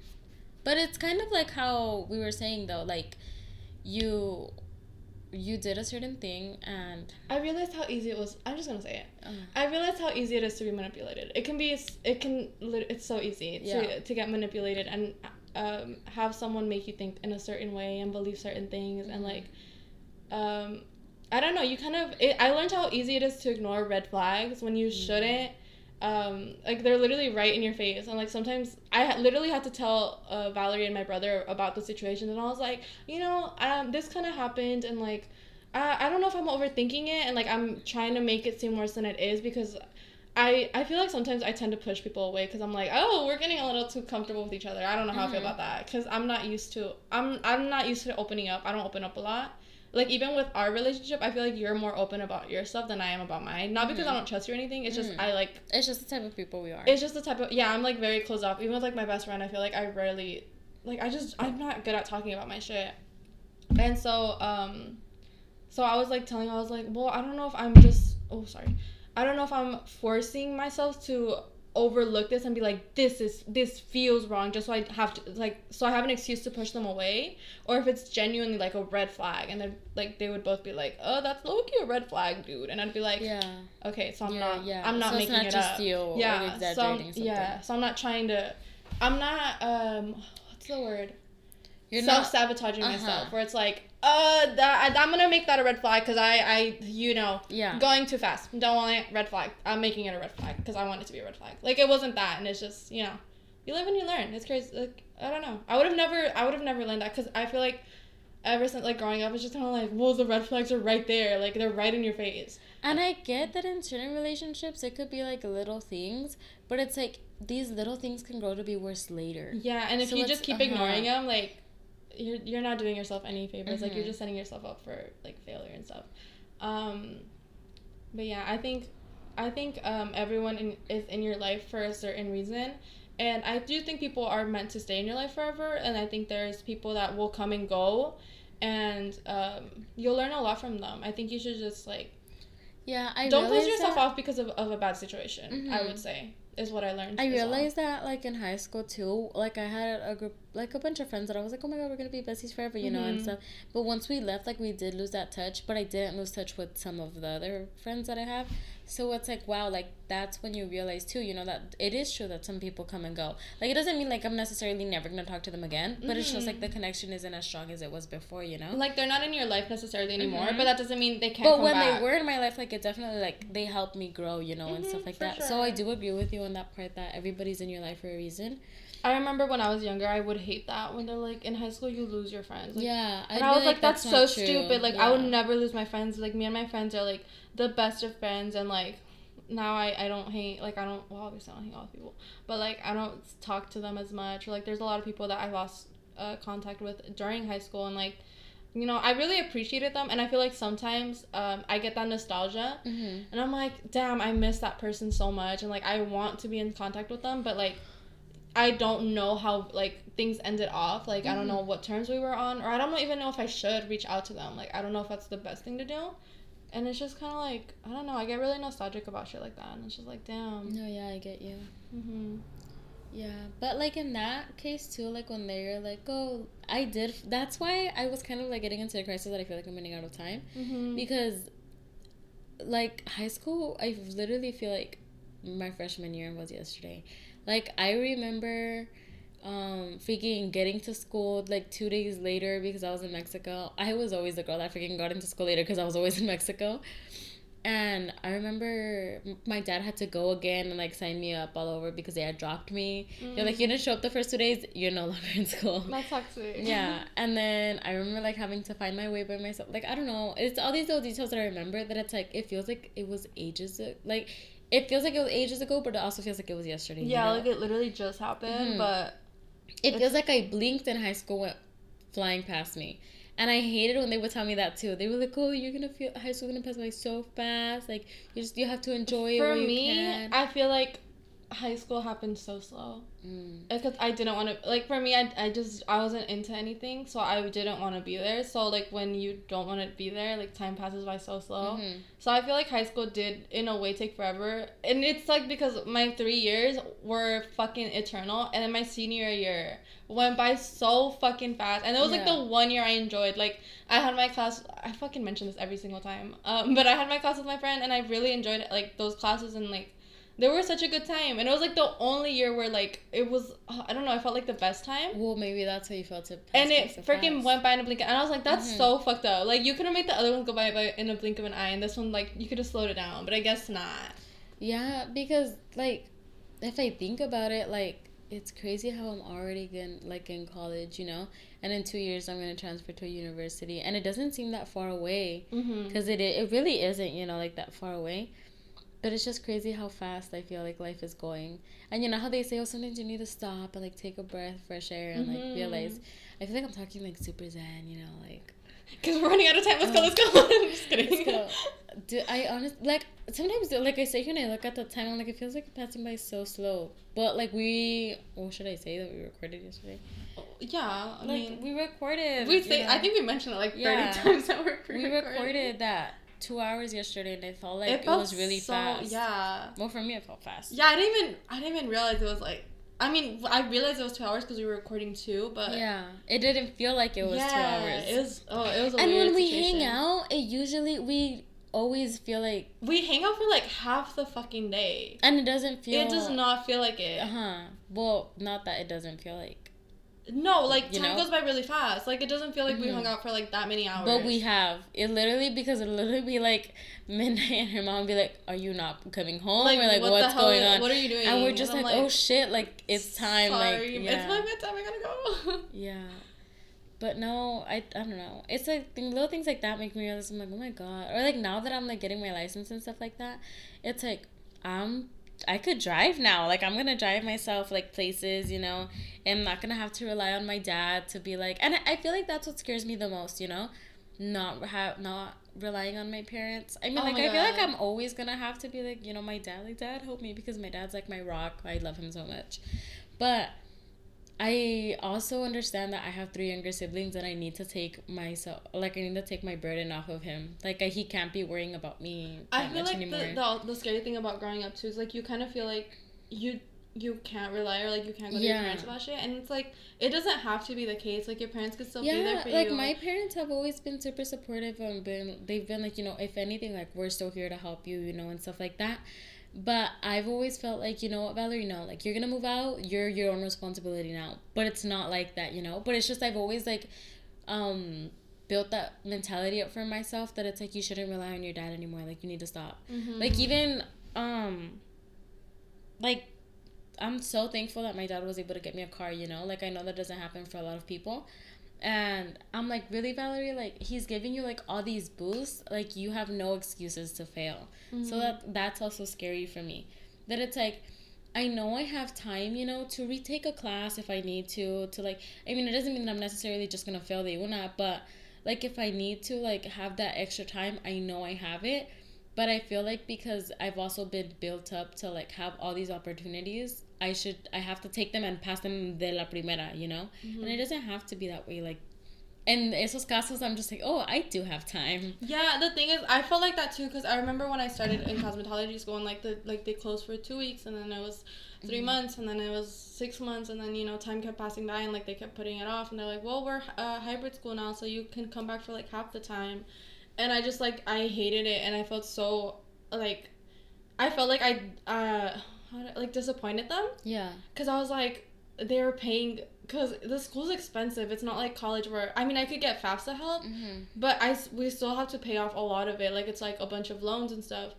But it's kind of like how we were saying though, like you you did a certain thing and I realized how easy it was. I'm just gonna say it. uh, I realized how easy it is to be manipulated. It can be. It can. It's so easy Yeah. to to get manipulated and um, have someone make you think in a certain way and believe certain things and Mhm. like, um, I don't know. You kind of. It, I learned how easy it is to ignore red flags when you Mhm. shouldn't. Um, like they're literally right in your face, and like sometimes I literally had to tell uh, Valerie and my brother about the situation, and I was like, you know, um, this kind of happened, and like, I, I don't know if I'm overthinking it, and like I'm trying to make it seem worse than it is because I I feel like sometimes I tend to push people away because I'm like, oh, we're getting a little too comfortable with each other. I don't know how I feel Mhm. about that because I'm not used to I'm I'm not used to opening up. I don't open up a lot. Like even with our relationship, I feel like you're more open about your stuff than I am about mine. Not because I Mhm. don't trust you or anything. It's just Mhm. I like it's just the type of people we are. it's just the type of yeah. I'm like very closed off. Even with like my best friend, I feel like I rarely like I just I'm not good at talking about my shit. And so um, so I was like telling her, I was like, well, I don't know if I'm just oh sorry, I don't know if I'm forcing myself to overlook this and be like this is this feels wrong just so I have to like so I have an excuse to push them away or if it's genuinely like a red flag and then like they would both be like oh that's low key a red flag dude and I'd be like yeah. okay so I'm yeah, not yeah. I'm not so making not it just up yeah so I'm, yeah so I'm not trying to I'm not um what's the word You're self not sabotaging uh-huh. myself where it's like uh that I'm gonna make that a red flag because I I you know yeah. going too fast don't want it red flag I'm making it a red flag because I want it to be a red flag like it wasn't that and it's just you know you live and you learn it's crazy like I don't know I would have never I would have never learned that because I feel like ever since like growing up, it's just kind of like, well, the red flags are right there, like they're right in your face. And I get that in certain relationships, it could be like little things, but it's like these little things can grow to be worse later. Yeah, and if So you just keep uh-huh. ignoring them, like you're you're not doing yourself any favors. Like you're Mhm. just setting yourself up for like failure and stuff. Um, but yeah, I think I think um, everyone in, is in your life for a certain reason. And I do think people are meant to stay in your life forever. And I think there's people that will come and go, and um, you'll learn a lot from them. I think you should just like Yeah, I don't close yourself that- off because of, of a bad situation. I Mhm. would say is what I learned. I as well. realized that like in high school too. Like I had a group, like a bunch of friends that I was like, oh my god, we're gonna be besties forever, you know, and Mhm. stuff. But once we left, like we did lose that touch. But I didn't lose touch with some of the other friends that I have. So it's like wow, like that's when you realize too, you know, that it is true that some people come and go. Like it doesn't mean like I'm necessarily never gonna talk to them again, but it's just like the connection isn't as strong as it was before, you know. Like they're not in your life necessarily anymore, Mhm. but that doesn't mean they can't. but when back. they were in my life like it definitely like they helped me grow you know and Mhm, stuff like that so i do agree with you on that part that everybody's in your life for a reason I remember when I was younger, I would hate that when they're like in high school you lose your friends. Like, yeah And I'd I was like, that's, so true." stupid. Like I would never lose my friends. Like me and my friends are like the best of friends, and like now I I don't hang like I don't well obviously I don't hang out with people, but like I don't talk to them as much. Or like there's a lot of people that I lost uh, contact with during high school, and like you know I really appreciated them, and I feel like sometimes um I get that nostalgia. Mhm. And I'm like, damn, I miss that person so much, and like I want to be in contact with them, but like I don't know how like things ended off. Like I don't know what terms we were on, or I don't even know if I should reach out to them. Like I don't know if that's the best thing to do. And it's just kind of like I don't know. I get really nostalgic about shit like that, and it's just like, damn. no yeah i get you hmm yeah but like in that case too like when they're like oh i did that's why i was kind of like getting into a crisis that i feel like i'm running out of time hmm because like high school i literally feel like my freshman year was yesterday like i remember um freaking getting to school like two days later because i was in mexico. I was always the girl that freaking got into school later because i was always <laughs> in mexico. And i remember my dad had to go again and like sign me up all over because they had dropped me. They're like you didn't show up the first two days you're no <laughs> longer in school. That's toxic. yeah. And then i remember like having to find my way by myself. Like i don't know. It's all these little details that i remember that it's like it feels like it was ages a- like it feels like it was ages ago but it also feels like it was yesterday. You Yeah, know? like it literally just happened, Mhm. but it feels like i blinked and high school went flying past me and i hated when they would tell me that too they were like oh you're gonna feel high school gonna pass by so fast like you just you have to enjoy it for while you me. I feel like high school happened so slow. Mm. because I didn't want to like for me I, I just I wasn't into anything so I didn't want to be there. So like when you don't want to be there like time passes by so slow. Mhm. so I feel like high school did in a way take forever. And it's like because my three years were fucking eternal and then my senior year went by so fucking fast. And it was like the one year I enjoyed. Like I had my class I fucking mention this every single time um <laughs> but I had my class with my friend and I really enjoyed like those classes and like they were such a good time. And it was like the only year where like it was uh, i don't know i felt like the best time. Well maybe that's how you felt it and it freaking went by in a blink and i was like that's Mhm. so fucked up. Like you could have made the other one go by, by in a blink of an eye and this one like you could have slowed it down. But i guess not. Yeah, because like if I think about it, like it's crazy how I'm already in like in college, you know, and in two years I'm gonna transfer to a university, and it doesn't seem that far away mm-hmm. because it it really isn't, you know, like that far away. But it's just crazy how fast I feel like life is going, and you know how they say, oh, sometimes you need to stop and like take a breath, fresh air, and like Mhm. realize. I feel like I'm talking like super zen, you know, like <laughs> because we're running out of time let's go Um, let's go <laughs> i'm just kidding <laughs> Let's go. Do I honest like sometimes like I say when I look at the time I'm like it feels like passing by so slow. But like we what should I say that we recorded yesterday? yeah i Like mean we recorded we you know, i think we mentioned it like 30 Yeah. times that we're we recorded that two hours yesterday and it felt like it, felt was really so, fast. yeah Well for me it felt fast. yeah i didn't even i didn't even realize it was like i mean i realized it was two hours because we were recording two but Yeah. It didn't feel like it was two hours. it was oh it was a and when we situation. hang out, it usually we always feel like we hang out for like half the fucking day and it doesn't feel it does not feel like it Uh huh. Well, not that it doesn't feel like no like time know? goes by really fast like it doesn't feel like we Mhm. hung out for like that many hours But we have it literally because it literally be like midnight and her mom be like, "Are you not coming home?" like, or like, what "What's hell going on?" what are you doing And we're just I'm like, "Oh shit!" Like it's time. sorry, Like it's my bedtime i gotta go <laughs> yeah. but no, I, I don't know. It's like little things like that make me realize I'm like, oh my god. Or like now that I'm like getting my license and stuff like that, it's like I'm I could drive now. Like I'm gonna drive myself like places, you know. I'm not gonna have to rely on my dad to be like. And I feel like that's what scares me the most, you know, not have not relying on my parents. I mean, oh like I feel like I'm always gonna have to be like, you know, my dad, like dad, help me because my dad's like my rock. I love him so much, but I also understand that I have three younger siblings and I need to take myself like I need to take my burden off of him. Like he can't be worrying about me. I feel like the, the the scary thing about growing up too is like you kind of feel like you you can't rely or like you can't go to yeah. your parents about shit and it's like it doesn't have to be the case like your parents could still yeah, be there for you. like you my parents have always been super supportive and been they've been like you know if anything like we're still here to help you you know and stuff like that but I've always felt like, you know what, Valerie, no, like you're gonna move out, you're your own responsibility now. But it's not like that, you know? But it's just I've always like um built that mentality up for myself that it's like you shouldn't rely on your dad anymore. Like you need to stop. Mm-hmm. Like even um like I'm so thankful that my dad was able to get me a car, you know? Like I know that doesn't happen for a lot of people and i'm like really valerie? Like he's giving you like all these boosts? Like you have no excuses to fail. Mm-hmm. so that that's also scary for me. That it's like i know i have time you know to retake a class if i need to to like i mean it doesn't mean that i'm necessarily just gonna fail the una but like if i need to like have that extra time i know i have it. But i feel like because i've also been built up to like have all these opportunities I should I have to take them and pass them de la primera, you know? Mm-hmm. And it doesn't have to be that way. Like in esos casos, I'm just like, oh, I do have time. Yeah, the thing is, I felt like that too because I remember when I started in cosmetology school and like the like they closed for two weeks and then it was 3 mm-hmm. months and then it was six months and then you know time kept passing by and like they kept putting it off and they're like, well, we're uh, hybrid school now, so you can come back for like half the time, and I just like I hated it and I felt so like I felt like I uh like disappointed them. Yeah. Because I was like, they were paying because the school's expensive. It's not like college where I mean I could get FAFSA help, mm-hmm. but I we still have to pay off a lot of it. Like it's like a bunch of loans and stuff,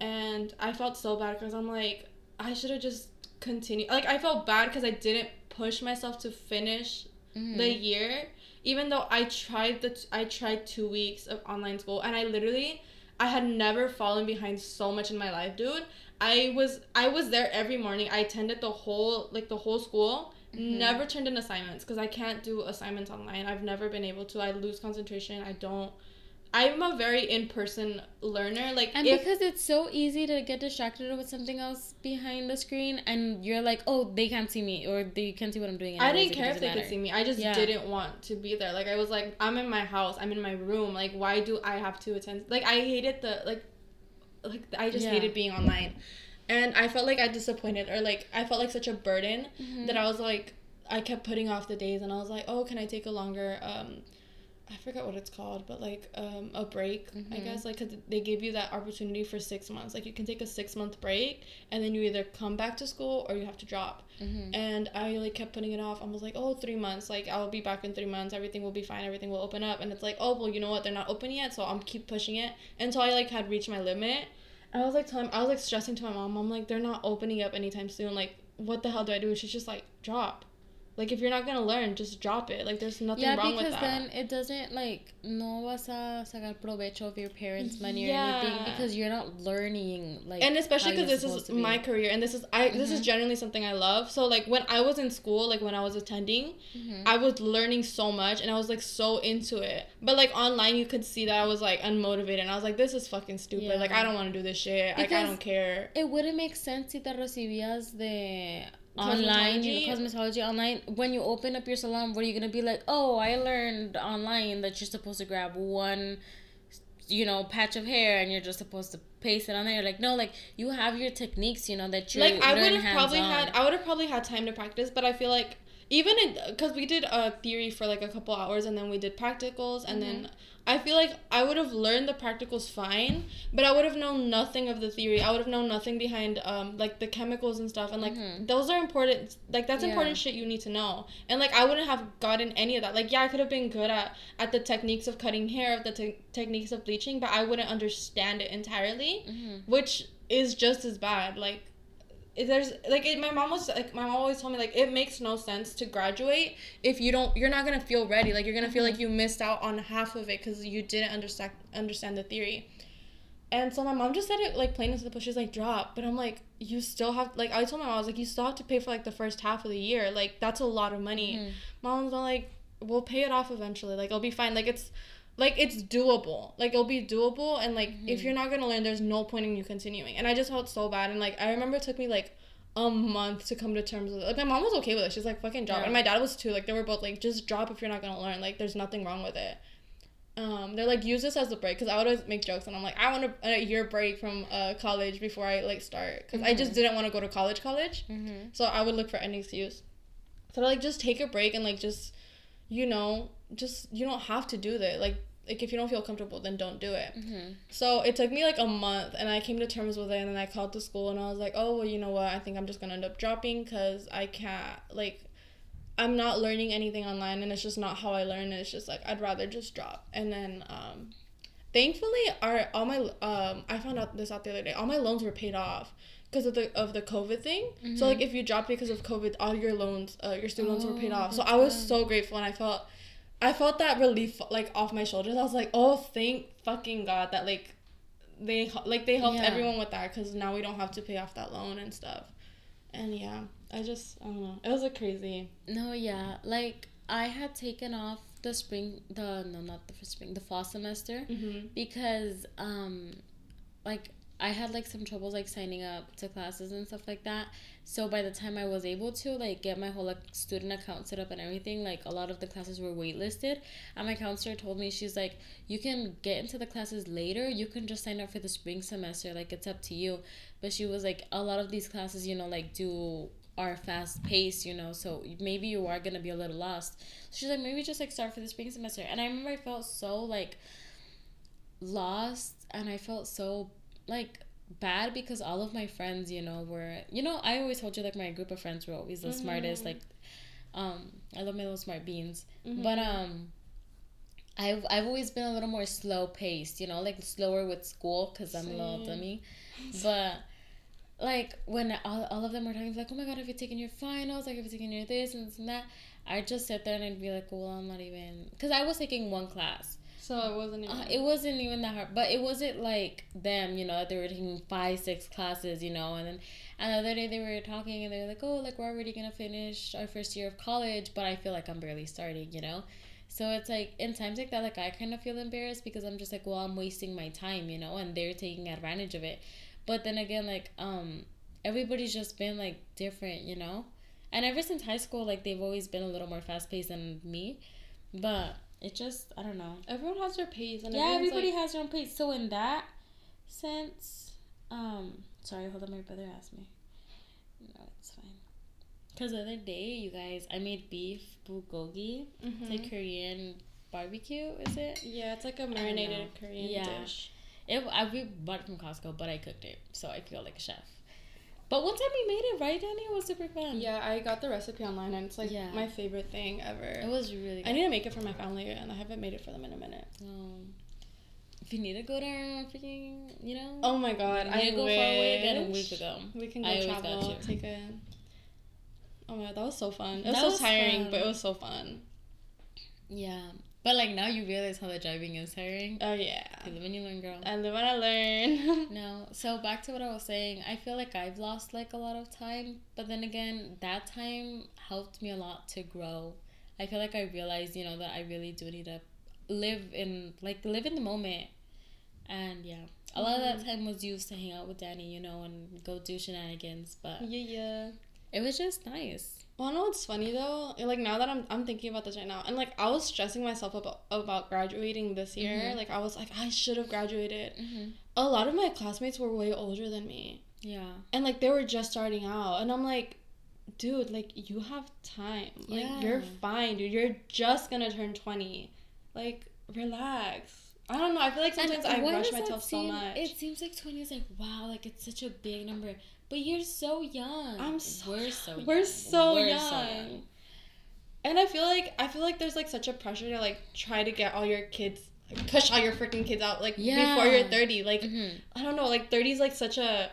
and I felt so bad because I'm like I should have just continued. Like I felt bad because I didn't push myself to finish mm-hmm. the year, even though I tried the t- I tried two weeks of online school and I literally I had never fallen behind so much in my life, dude. I was I was there every morning. I attended the whole like the whole school. Mm-hmm. Never turned in assignments because I can't do assignments online. I've never been able to. I lose concentration. I don't I'm a very in person learner. Like And if, because it's so easy to get distracted with something else behind the screen and you're like, Oh, they can't see me or they can't see what I'm doing. I didn't care if they matter. could see me. I just yeah. didn't want to be there. Like I was like, I'm in my house, I'm in my room. Like why do I have to attend like I hated the like like I just yeah. hated being online. And I felt like I disappointed or like I felt like such a burden mm-hmm. that I was like I kept putting off the days and I was like, "Oh, can I take a longer um I forget what it's called, but like um, a break, mm-hmm. I guess. Like, cause they give you that opportunity for six months. Like, you can take a six month break, and then you either come back to school or you have to drop. Mm-hmm. And I like kept putting it off. I was like, oh, three months. Like, I'll be back in three months. Everything will be fine. Everything will open up. And it's like, oh, well, you know what? They're not open yet, so I'm keep pushing it until I like had reached my limit. I was like telling, I was like stressing to my mom. I'm like, they're not opening up anytime soon. Like, what the hell do I do? She's just like, drop. Like if you're not gonna learn, just drop it. Like there's nothing yeah, wrong with that. Yeah, because then it doesn't like no vas a sacar provecho of your parents' money yeah. or anything because you're not learning like. And especially because this is my career and this is I mm-hmm. this is mm-hmm. generally something I love. So like when I was in school, like when I was attending, mm-hmm. I was learning so much and I was like so into it. But like online, you could see that I was like unmotivated and I was like, this is fucking stupid. Yeah. Like I don't want to do this shit. Because like I don't care. It wouldn't make sense si te recibías de online cosmetology. cosmetology online when you open up your salon what are you gonna be like oh i learned online that you're supposed to grab one you know patch of hair and you're just supposed to paste it on there like no like you have your techniques you know that you like i would have probably had i would have probably had time to practice but i feel like even because we did a theory for like a couple hours and then we did practicals and mm-hmm. then I feel like I would have learned the practicals fine, but I would have known nothing of the theory. I would have known nothing behind um like the chemicals and stuff and like mm-hmm. those are important like that's yeah. important shit you need to know. And like I wouldn't have gotten any of that. Like yeah, I could have been good at at the techniques of cutting hair, of the te- techniques of bleaching, but I wouldn't understand it entirely, mm-hmm. which is just as bad. Like there's like it, my mom was like my mom always told me like it makes no sense to graduate if you don't you're not gonna feel ready. Like you're gonna feel like you missed out on half of it because you didn't understand understand the theory. And so my mom just said it like plain and simple. She's like drop. But i'm like you still have like i told my mom i was like you still have to pay for like the first half of the year. Like that's a lot of money. Mhm. mom's all like we'll pay it off eventually. Like it'll be fine. Like it's like it's doable. Like it'll be doable and like if Mhm. you're not gonna learn there's no point in you continuing. And i just felt so bad and like i remember it took me like a month to come to terms with it. Like my mom was okay with it. She's like fucking drop Yeah. and my dad was too. Like they were both like just drop if you're not gonna learn. Like there's nothing wrong with it. Um they're like use this as a break. Because i would always make jokes and i'm like i want a, a year break from uh college before i like start. Because i just Mhm. didn't want to go to college college. Mm-hmm. so I would look for any excuse. So like just take a break and like just you know, just you don't have to do that. Like like if you don't feel comfortable then don't do it. Mm-hmm. So it took me like a month and I came to terms with it and then I called the school and I was like, "Oh, well, you know what? I think I'm just to end up dropping cuz I can't like I'm not learning anything online and it's just not how I learn. And it's just like I'd rather just drop." And then um thankfully our all my um I found out this out the other day. All my loans were paid off because of the of the COVID thing. So Mhm. like if you dropped because of COVID, all your loans, uh, your student loans were paid Oh, off. So I was so grateful and I felt I felt that relief like off my shoulders. I was like, "Oh, thank fucking God that like they like they helped Yeah. everyone with that cuz now we don't have to pay off that loan and stuff." And yeah, I just I don't know. It was a crazy. No, yeah. Like I had taken off the spring the no not the first spring the fall semester Mhm. because um like I had like some troubles like signing up to classes and stuff like that. So by the time I was able to like get my whole like student account set up and everything, like a lot of the classes were waitlisted. And my counselor told me she's like, you can get into the classes later. You can just sign up for the spring semester. Like it's up to you. But she was like, a lot of these classes, you know, like do are fast paced, you know, so maybe you are gonna be a little lost. So she's like, maybe just like start for the spring semester. And I remember I felt so like lost and I felt so like bad because all of my friends, you know, were you know, I always told you like my group of friends were always the smartest, Mhm. like um I love my little smart beans. Mhm. But um I've I've always been a little more slow paced, you know, like slower with school because I'm a little dummy. But like when all, all of them were talking like, oh my god, have you taken your finals? Like, have you taken your this and this and that? I just sit there and I'd be like, well, I'm not even because I was taking one class. So it wasn't even Uh, it wasn't even that hard, but it wasn't like them, you know, they were taking five, six classes, you know, and then another day they were talking and they were like, oh, like we're already gonna finish our first year of college, but I feel like I'm barely starting, you know. So it's like in times like that, like I kind of feel embarrassed because I'm just like, well, I'm wasting my time, you know, and they're taking advantage of it. But then again, like um, everybody's just been like different, you know, and ever since high school, like they've always been a little more fast paced than me, but it just I don't know. Everyone has their pace and yeah everybody like, has their own pace. So in that sense um sorry hold on my brother asked me. No it's fine. Because the other day you guys i made beef bulgogi. Mhm. it's like korean barbecue is it? Yeah, it's like a marinated Korean Yeah. dish. it i we bought it from costco but i cooked it so i feel like a chef but one time we made it right danny it was super fun Yeah, I got the recipe online and it's like Yeah. my favorite thing ever. it was really good I need to make it for my family and I haven't made it for them in a minute. um, if you need to go to our freaking you know Oh my god, I need to go far away again a week ago We can go I travel, take a. Oh my god, that was so fun. It was That so was tiring, fun. but it was so fun. Yeah. But like now you realize how the driving is tiring. Oh yeah. You live and you learn, girl. I live and I learn. <laughs> No. So back to what I was saying. I feel like I've lost like a lot of time, but then again, that time helped me a lot to grow. I feel like I realized, you know, that I really do need to live in like live in the moment. And yeah, a lot of that mm-hmm. time was used to hang out with Danny, you know, and go do shenanigans. But yeah, yeah. it was just nice. Well, I know it's funny though. Like now that I'm I'm thinking about this right now, and like I was stressing myself about about graduating this year. Mhm. Like I was like I should have graduated. Mm-hmm. A lot of my classmates were way older than me, Yeah. and like they were just starting out, and I'm like, dude, like you have time. Like you're fine, dude. You're just gonna turn twenty. Like relax. I don't know. I feel like sometimes I why rush myself so much. It seems like 20 is like, wow, like it's such a big number. But you're so young. I'm so We're so young. We're so We're young. And I feel like I feel like there's like such a pressure to like try to get all your kids push all your freaking kids out like Yeah. before you're 30 like Mhm. I don't know like 30 is like such a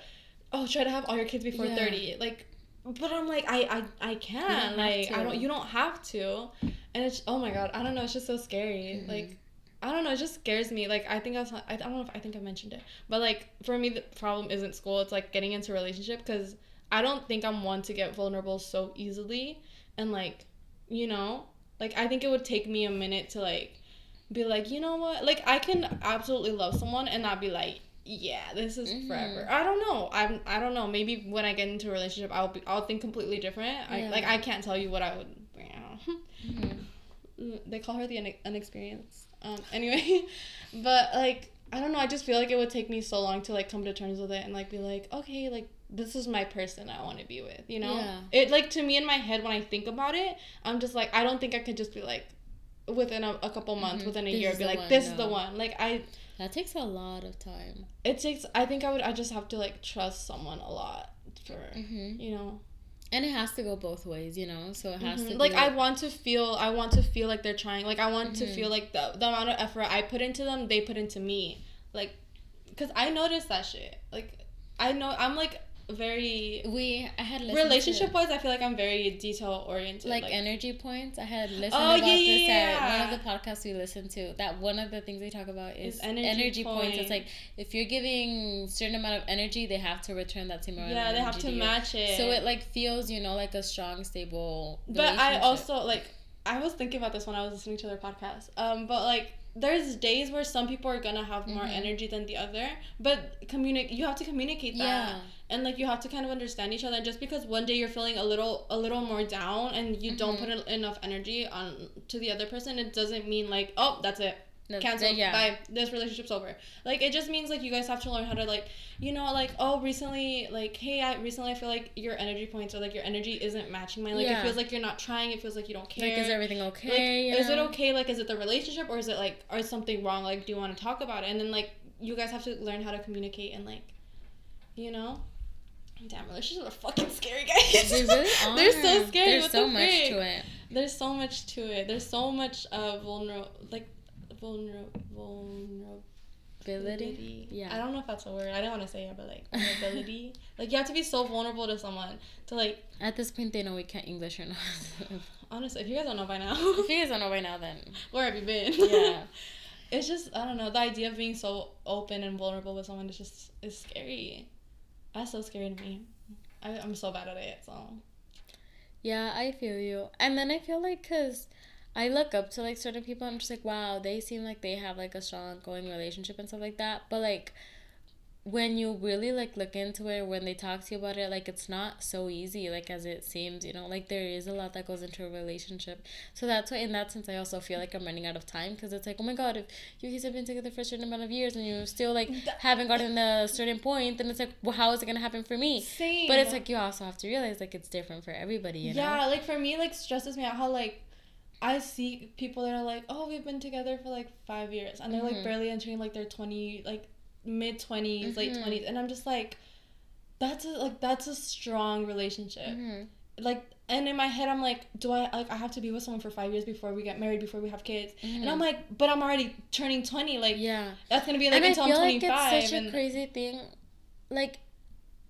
oh, try to have all your kids before Yeah. 30. Like, but I'm like, I, I, I can't. have Like, I don't, you don't have to. And it's, oh my God, I don't know. It's just so scary. Mhm. Like, I don't know. It just scares me. Like, I think I was, I don't know if I think I mentioned it, but like, for me, the problem isn't school. It's like getting into a relationship because I don't think I'm one to get vulnerable so easily. And like, you know, like, I think it would take me a minute to like, be like, you know what? Like, I can absolutely love someone and not be like, yeah, this is Mhm. forever. I don't know. I'm. I don't know. Maybe when I get into a relationship, I'll be. I'll think completely different. I like. I can't tell you what I would. Mhm. <laughs> they call her the une- unexperienced. Um. <laughs> Anyway, but like, I don't know. I just feel like it would take me so long to like come to terms with it and like be like, okay, like this is my person I want to be with. You know. Yeah. It like to me in my head when I think about it, I'm just like I don't think I could just be like. Within a, a couple months, Mhm. within a This year, be like, one, this is the one. Like I, That takes a lot of time. it takes i think i would i just have to like trust someone a lot for hmm you know And it has to go both ways, you know. So it has Mhm. to like be i want to feel i want to feel like they're trying like i want to Mhm. feel like the, the amount of effort i put into them they put into me like because i noticed that shit like i know i'm like very we I had relationship wise. i feel like i'm very detail oriented like, energy points. I had listened Oh, about yeah, this yeah, at one of the podcasts we listened to. That one of the things they talk about is Is energy energy, points. It's like if you're giving certain amount of energy, they have to return that same amount. yeah they have to match it So it like feels, you know, like a strong, stable. but i also like i was thinking about this when i was listening to their podcast um but like there's days where some people are gonna have more Mhm. energy than the other but communicate you have to communicate that yeah, and like you have to kind of understand each other and just because one day you're feeling a little a little more down and you don't Mhm. put enough energy on to the other person it doesn't mean like oh that's it That's- cancel yeah. bye. This relationship's over. Like it just means like you guys have to learn how to like you know like oh recently like hey i recently i feel like your energy points or like your energy isn't matching mine. Like Yeah. it feels like you're not trying. It feels like you don't care Like, is everything okay? like, you is it okay? Like is it the relationship or is it like or is something wrong? Like do you want to talk about it? And then like you guys have to learn how to communicate and like you know? Damn relationships are fucking scary guys. They really <laughs> are. they're so scary. There's so the much to it. there's so much to it. There's so much uh vulnerable, like vulner vulnerability Yeah. i don't know if that's a word i don't want to say it but like vulnerability <laughs> like you have to be so vulnerable to someone to like At this point, they know we can't English or not. <laughs> honestly if you guys don't know by now if you guys don't know by now, then <laughs> where have you been yeah. it's just I don't know the idea of being so open and vulnerable with someone is just is scary. That's so scary to me. I, I'm so bad at it. So Yeah, I feel you. And then I feel like because I look up to like certain people, I'm just like, wow, they seem like they have like a strong going relationship and stuff like that. But like when you really like look into it, when they talk to you about it, like it's not so easy like as it seems. You know, like there is a lot that goes into a relationship. So that's why, in that sense, I also feel like I'm running out of time because it's like, oh my god, if you guys have been together for a certain amount of years and you still like haven't gotten a certain point, then it's like, well, how is it gonna happen for me? same. But it's like you also have to realize like it's different for everybody, you know? yeah, like for me, like stresses me out how like I see people that are like, oh, we've been together for like five years, and they're like Mhm. barely entering like their twenty, like mid 20s late Mhm. twenties, and I'm just like, that's a like that's a strong relationship. Mhm. Like, and in my head, I'm like, do I like I have to be with someone for five years before we get married, before we have kids? And I'm Mhm. like, but I'm already turning 20. Like, yeah. that's gonna be like and I until feel I'm like 25. it's such and a crazy thing. Like,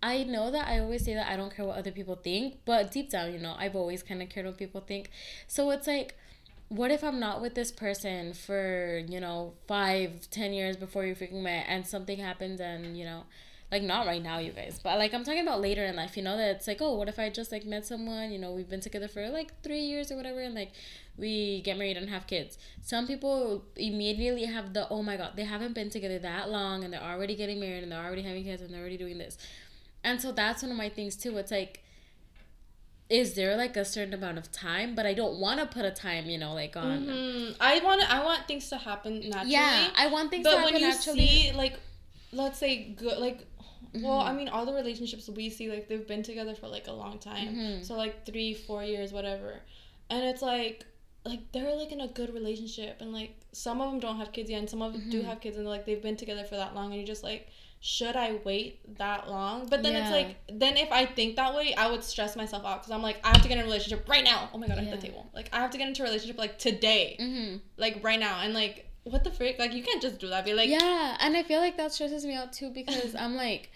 I know that I always say that I don't care what other people think, but deep down, you know, I've always kind of cared what people think. So it's like, what if I'm not with this person for, you know, five, ten years before you freaking met and something happens and, you know, like not right now, you guys, but like I'm talking about later in life, you know, that it's like, oh, what if I just like met someone, you know, we've been together for like three years or whatever, and like we get married and have kids. Some people immediately have the, oh my god, they haven't been together that long and they're already getting married and they're already having kids and they're already doing this. And so that's one of my things too. It's like, is there like a certain amount of time? But I don't want to put a time, you know, like on. Mhm. I want I want things to happen naturally. Yeah, I want things to but happen when you naturally. see like, let's say good like. Well, Mhm. I mean, all the relationships we see, like they've been together for like a long time, Mhm. so like three, four years, whatever, and it's like, like they're like in a good relationship, and like some of them don't have kids yet, and some of them do Mhm. have kids, and like they've been together for that long, and you're just like, should I wait that long? But then it's like, then if I think that way, I would stress myself out because I'm like, I have to get in a relationship right now. Oh my god, I hit the table. Like I have to get into a relationship like today, Mm-hmm. like right now, and like what the frick? Like you can't just do that. Be like, yeah, and I feel like that stresses me out too because <laughs> I'm like,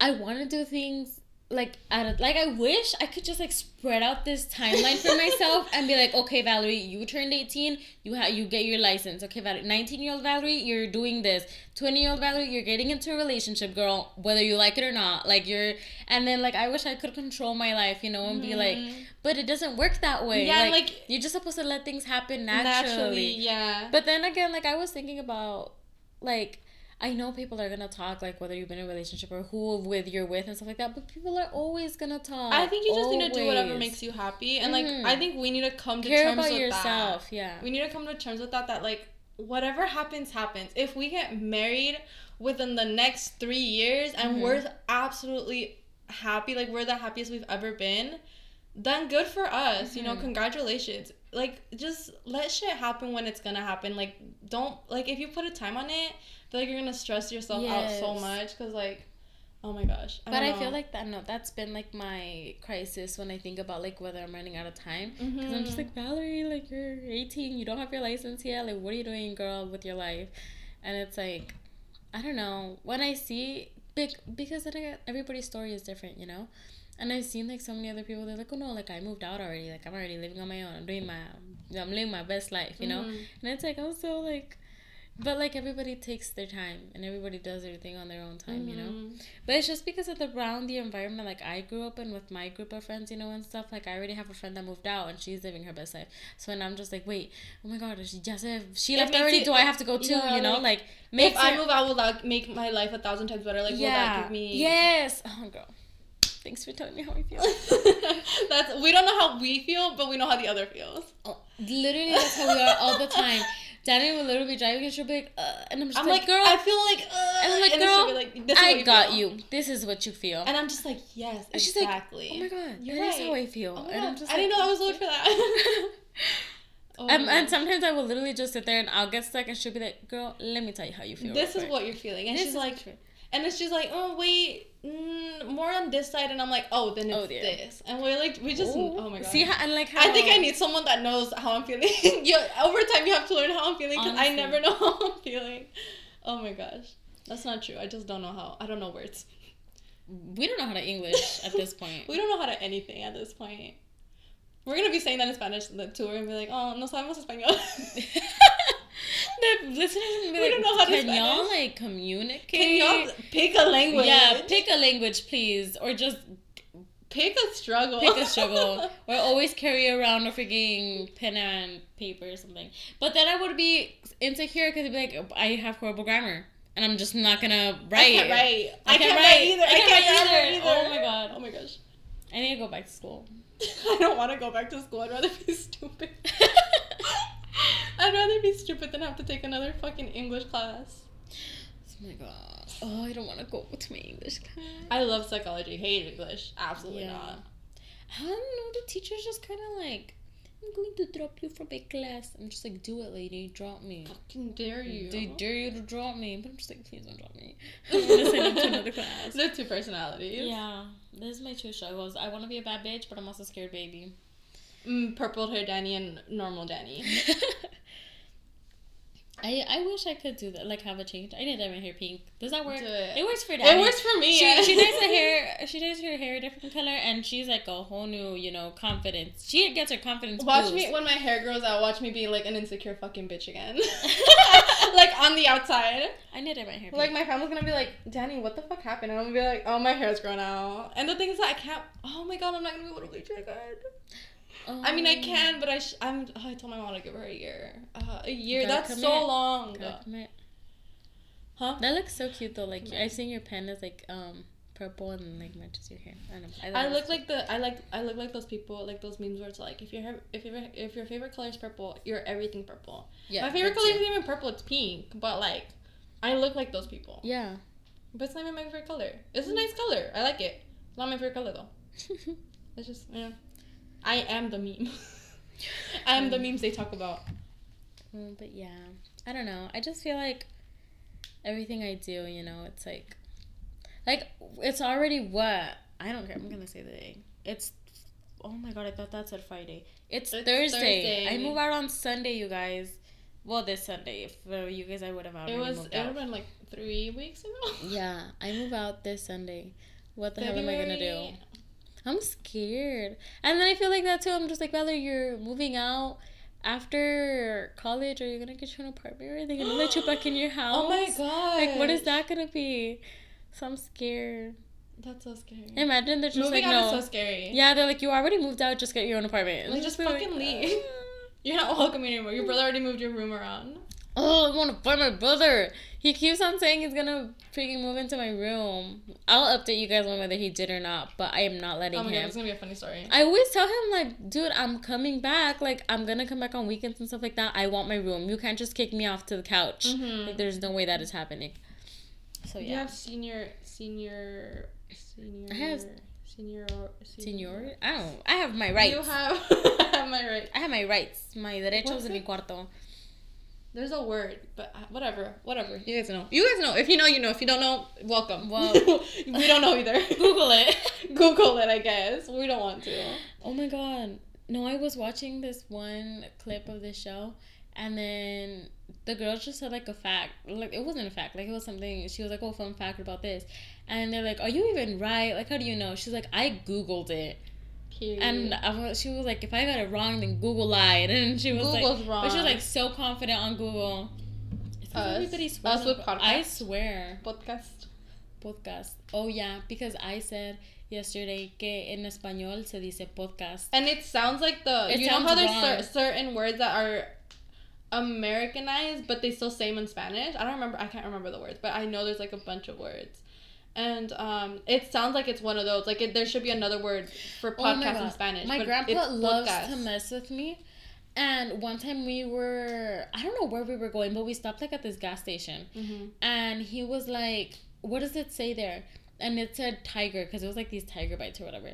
I want to do things like at a, like I wish I could just like spread out this timeline for myself and be like, okay, Valerie, you turned eighteen, you have you get your license. Okay, Valerie, nineteen year old Valerie, you're doing this. Twenty year old Valerie, you're getting into a relationship, girl, whether you like it or not. Like you're, and then like I wish I could control my life, you know, and be like, mm-hmm. but it doesn't work that way. Yeah, like, like- you're just supposed to let things happen naturally. Naturally, yeah. But then again, like I was thinking about, like I know people are gonna talk like whether you've been in a relationship or who with you're with and stuff like that. But people are always gonna talk. I think you just need to do whatever makes you happy, and like Mhm. I think we need to come to care terms about with yourself. that. Yeah. We need to come to terms with that. That like whatever happens, happens. If we get married within the next three years and Mhm. we're absolutely happy, like we're the happiest we've ever been, then good for us. You know, Mhm. congratulations. Like just let shit happen when it's gonna happen. Like don't like if you put a time on it, feel like you're gonna stress yourself out so much because like. Oh my gosh. I but I feel like that no, that's been like my crisis when I think about like whether I'm running out of time. Because I'm just Mhm. like Valerie, like you're 18, you don't have your license yet. Like what are you doing, girl, with your life? And it's like, I don't know. When I see big because everybody's story is different, you know. And I've seen like so many other people. They're like, oh no, like I moved out already. Like I'm already living on my own. I'm doing my, I'm living my best life, you know. Mhm. And it's like I'm so like, but like everybody takes their time and everybody does everything on their own time, you know. Mhm. But it's just because of the around the environment like I grew up in with my group of friends, you know, and stuff. Like I already have a friend that moved out and she's living her best life. So and I'm just like, wait, oh my god, she just she left already. it- Do I have to go too? yeah, you know, like, like, makes if I move out, will that make my life a thousand times better? Like, will that give me? yes. Oh girl, thanks for telling me how I feel. <laughs> that's we don't know how we feel, but we know how the other feels. oh, literally, that's how we are all the time. <laughs> Danny will literally be driving and she'll be like, uh, and I'm just I'm like, like, girl, I feel like, uh, and I'm like, then she'll girl, like, I got feel. you. This is what you feel. And I'm just like, yes, And she's like, exactly. oh my god, You're that is right. how I feel. Oh and I'm just I didn't know I was loaded for that. <laughs> <laughs> Oh Um, and sometimes I will literally just sit there and I'll get stuck and she'll be like, "Girl, let me tell you how you feel." this real is quick." what you're feeling, and This she's like, you- and it's just like, oh wait, mm, more on this side, and I'm like, oh, then it's Oh, this, and we're like, we just, Ooh. oh my god. See how and like how I think I need someone that knows how I'm feeling. <laughs> you over time you have to learn how I'm feeling because I never know <laughs> how I'm feeling. Oh my gosh, that's not true. I just don't know how. I don't know words. We don't know how to English at this <laughs> point. We don't know how to anything at this point. We're gonna be saying that in Spanish to her and be like, oh, no sabemos español. The listeners gonna be We like, don't know how to can y'all Spanish. like communicate? Can y'all pick a language? Yeah, pick a language, please, or just pick a struggle. pick a struggle, <laughs> or always carry around a freaking pen and paper or something. But then I would be insecure because I'd be like, oh, I have horrible grammar, and I'm just not gonna write. I can't write. I, I can't, can't write either. I I can't can't, write write either. either. Oh my God. Oh my gosh. I need to go back to school. <laughs> I don't want to go back to school. I'd rather be <laughs> stupid. <laughs> I'd rather be stupid than have to take another fucking English class. Oh my god. Oh, I don't want to go to my English class. I love psychology. Hate English. Absolutely Yeah. not. I don't know. The teacher's just kind of like, I'm going to drop you from a class. I'm just like, do it, lady. Drop me. Fucking dare you. They dare you to drop me. But I'm just like, please don't drop me. I want to send him to another class. The two personalities. Yeah. This is my two struggles. I want to be a bad bitch, but I'm also scared baby. Mm, purple hair Danny and normal Danny. <laughs> I, I wish I could do that, like have a change. I need to dye my hair pink. Does that work? Do it. It works for Danny. It works for me. She, yeah. she her <laughs> hair. She does her hair a different color, and she's like a whole new, you know, confidence. She gets her confidence. Watch boost. me when my hair grows out. Watch me be like an insecure fucking bitch again. <laughs> like on the outside. I need to dye my hair. Pink. Like my family's gonna be like, Danny, what the fuck happened? And I'm gonna be like, oh, my hair's grown out. And the thing is that I can't. Oh my god, I'm not gonna be able to bleach it again. I mean, I Um, can, but I sh- I'm. Oh, I told my mom to give her a year. Uh, a year. That's commit. so long. Huh? That looks so cute though. Like I've seen your pen is like um purple and like matches your hair. I don't know. think I look like the I like I look like those people like those memes where it's like if your hair if your if your favorite color is purple you're everything purple. yeah. my favorite color isn't even purple it's pink but like I look like those people. Yeah. But it's not even my favorite color. It's a nice color. I like it. It's not my favorite color though. <laughs> It's just yeah. I am the meme. <laughs> I am the hmm. memes they talk about. But yeah, I don't know. I just feel like everything I do, you know, it's like, like it's already what I don't care. I'm gonna say the day. It's oh my god, I thought that said Friday. It's, It's Thursday. I move out on Sunday, you guys. Well, this Sunday. If for you guys, I would have already It was moved it would have been like three weeks ago. Yeah, I move out this Sunday. what the hell am I gonna do? I'm scared. And then I feel like that too. I'm just like, Valerie, you're moving out after college. Are you gonna get you an apartment or are they gonna let you back in your house? <gasps> Oh my god! Like, what is that gonna be? So I'm scared. That's so scary. Imagine they're just Moving like, out no. is so scary. yeah, they're like, you already moved out. Just get your own apartment. Like, just be fucking leave. "Uh." <laughs> You're not welcome anymore. Your brother already moved your room around. Oh, I want to find my brother. He keeps on saying he's gonna freaking move into my room. I'll update you guys on whether he did or not, but I am not letting Oh my god, him. it's gonna be a funny story. I always tell him like, dude, I'm coming back. Like, I'm gonna come back on weekends and stuff like that. I want my room. You can't just kick me off to the couch. Mhm. Like, there's no way that is happening. So yeah. You have senior, senior, senior, I have- senior, senior. I don't. I have my rights. You have, <laughs> I right? I have my rights. My derechos en mi cuarto. There's a word, but uh, whatever, whatever. You guys know. You guys know. If you know, you know. If you don't know, welcome. Well- <laughs> we don't know either. <laughs> Google it. <laughs> Google it, I guess. We don't want to. Oh my god. No, I was watching this one clip of this show and then the girl just said like a fact. Like it wasn't a fact. Like it was something she was like, Oh, fun fact about this and they're like, Are you even right? Like how do you know? She's like, I Googled it. Period. And I was, she was like, if I got it wrong, then Google lied. <laughs> And she was Google's like, wrong. but she was like so confident on Google. Us? everybody swears Us with po- I swear. podcast. Podcast. Oh yeah, because I said yesterday que en español se dice podcast. And it sounds like the It you know how there's cer- certain words that are Americanized, but they still say them in Spanish. I don't remember. I can't remember the words, but I know there's like a bunch of words. And um, it sounds like it's one of those. Like it, there should be another word for Oh podcast in Spanish. My but grandpa loves podcast. to mess with me. And one time we were, I don't know where we were going, but we stopped like at this gas station. Mhm. And he was like, What does it say there? And it said tiger, because it was like these tiger bites or whatever.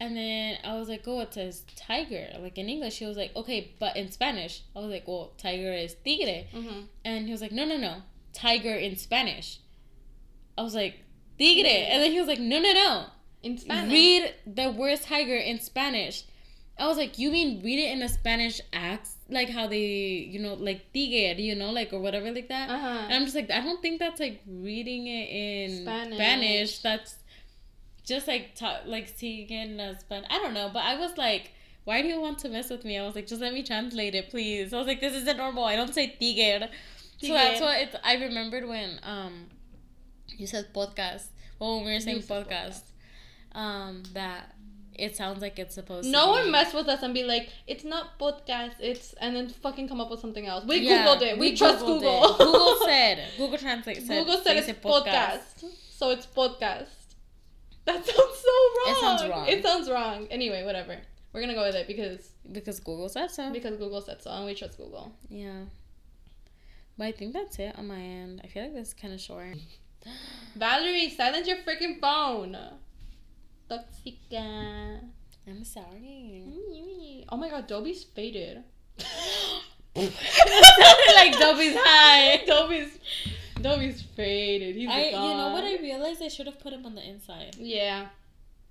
And then I was like, Oh, it says tiger. Like in English, he was like, Okay, but in Spanish. I was like, Well, tiger is tigre. Mhm. And he was like, No, no, no. Tiger in Spanish. I was like, Tigre. And then he was like, No, no, no. In Spanish. Read the word tiger in Spanish. I was like, you mean read it in a Spanish accent, like how they, you know, like tigre, you know, like or whatever like that. Uh And. I'm just like, I don't think that's like reading it in Spanish. Spanish. That's just like ta- like seeing it in a Spanish. I don't know, but I was like, why do you want to mess with me? I was like, just let me translate it, please. I was like, this isn't normal. I don't say tigre. So that's what it's. I remembered when um, you said podcast. Well, when we were saying said podcast, um, that it sounds like it's supposed. To No one mess with us and be like, it's not podcast, it's and then fucking come up with something else. We Yeah, googled it. We, trust Googled Google. it. Google <laughs> said. Google Translate said. Google said it's dice podcast. So it's podcast. That <laughs> sounds so wrong. It sounds wrong. It sounds wrong. Anyway, whatever. We're gonna go with it because because Google said so. because Google said so and we trust Google. Yeah. But I think that's it on my end. I feel like this is kind of short. Valerie, silence your freaking phone. Toxica. I'm sorry. Oh my god, Dobby's faded. <laughs> <laughs> like Dobby's high. <laughs> Dobby's Dobby's faded. He's I, you know what? I realized I should have put him on the inside. Yeah.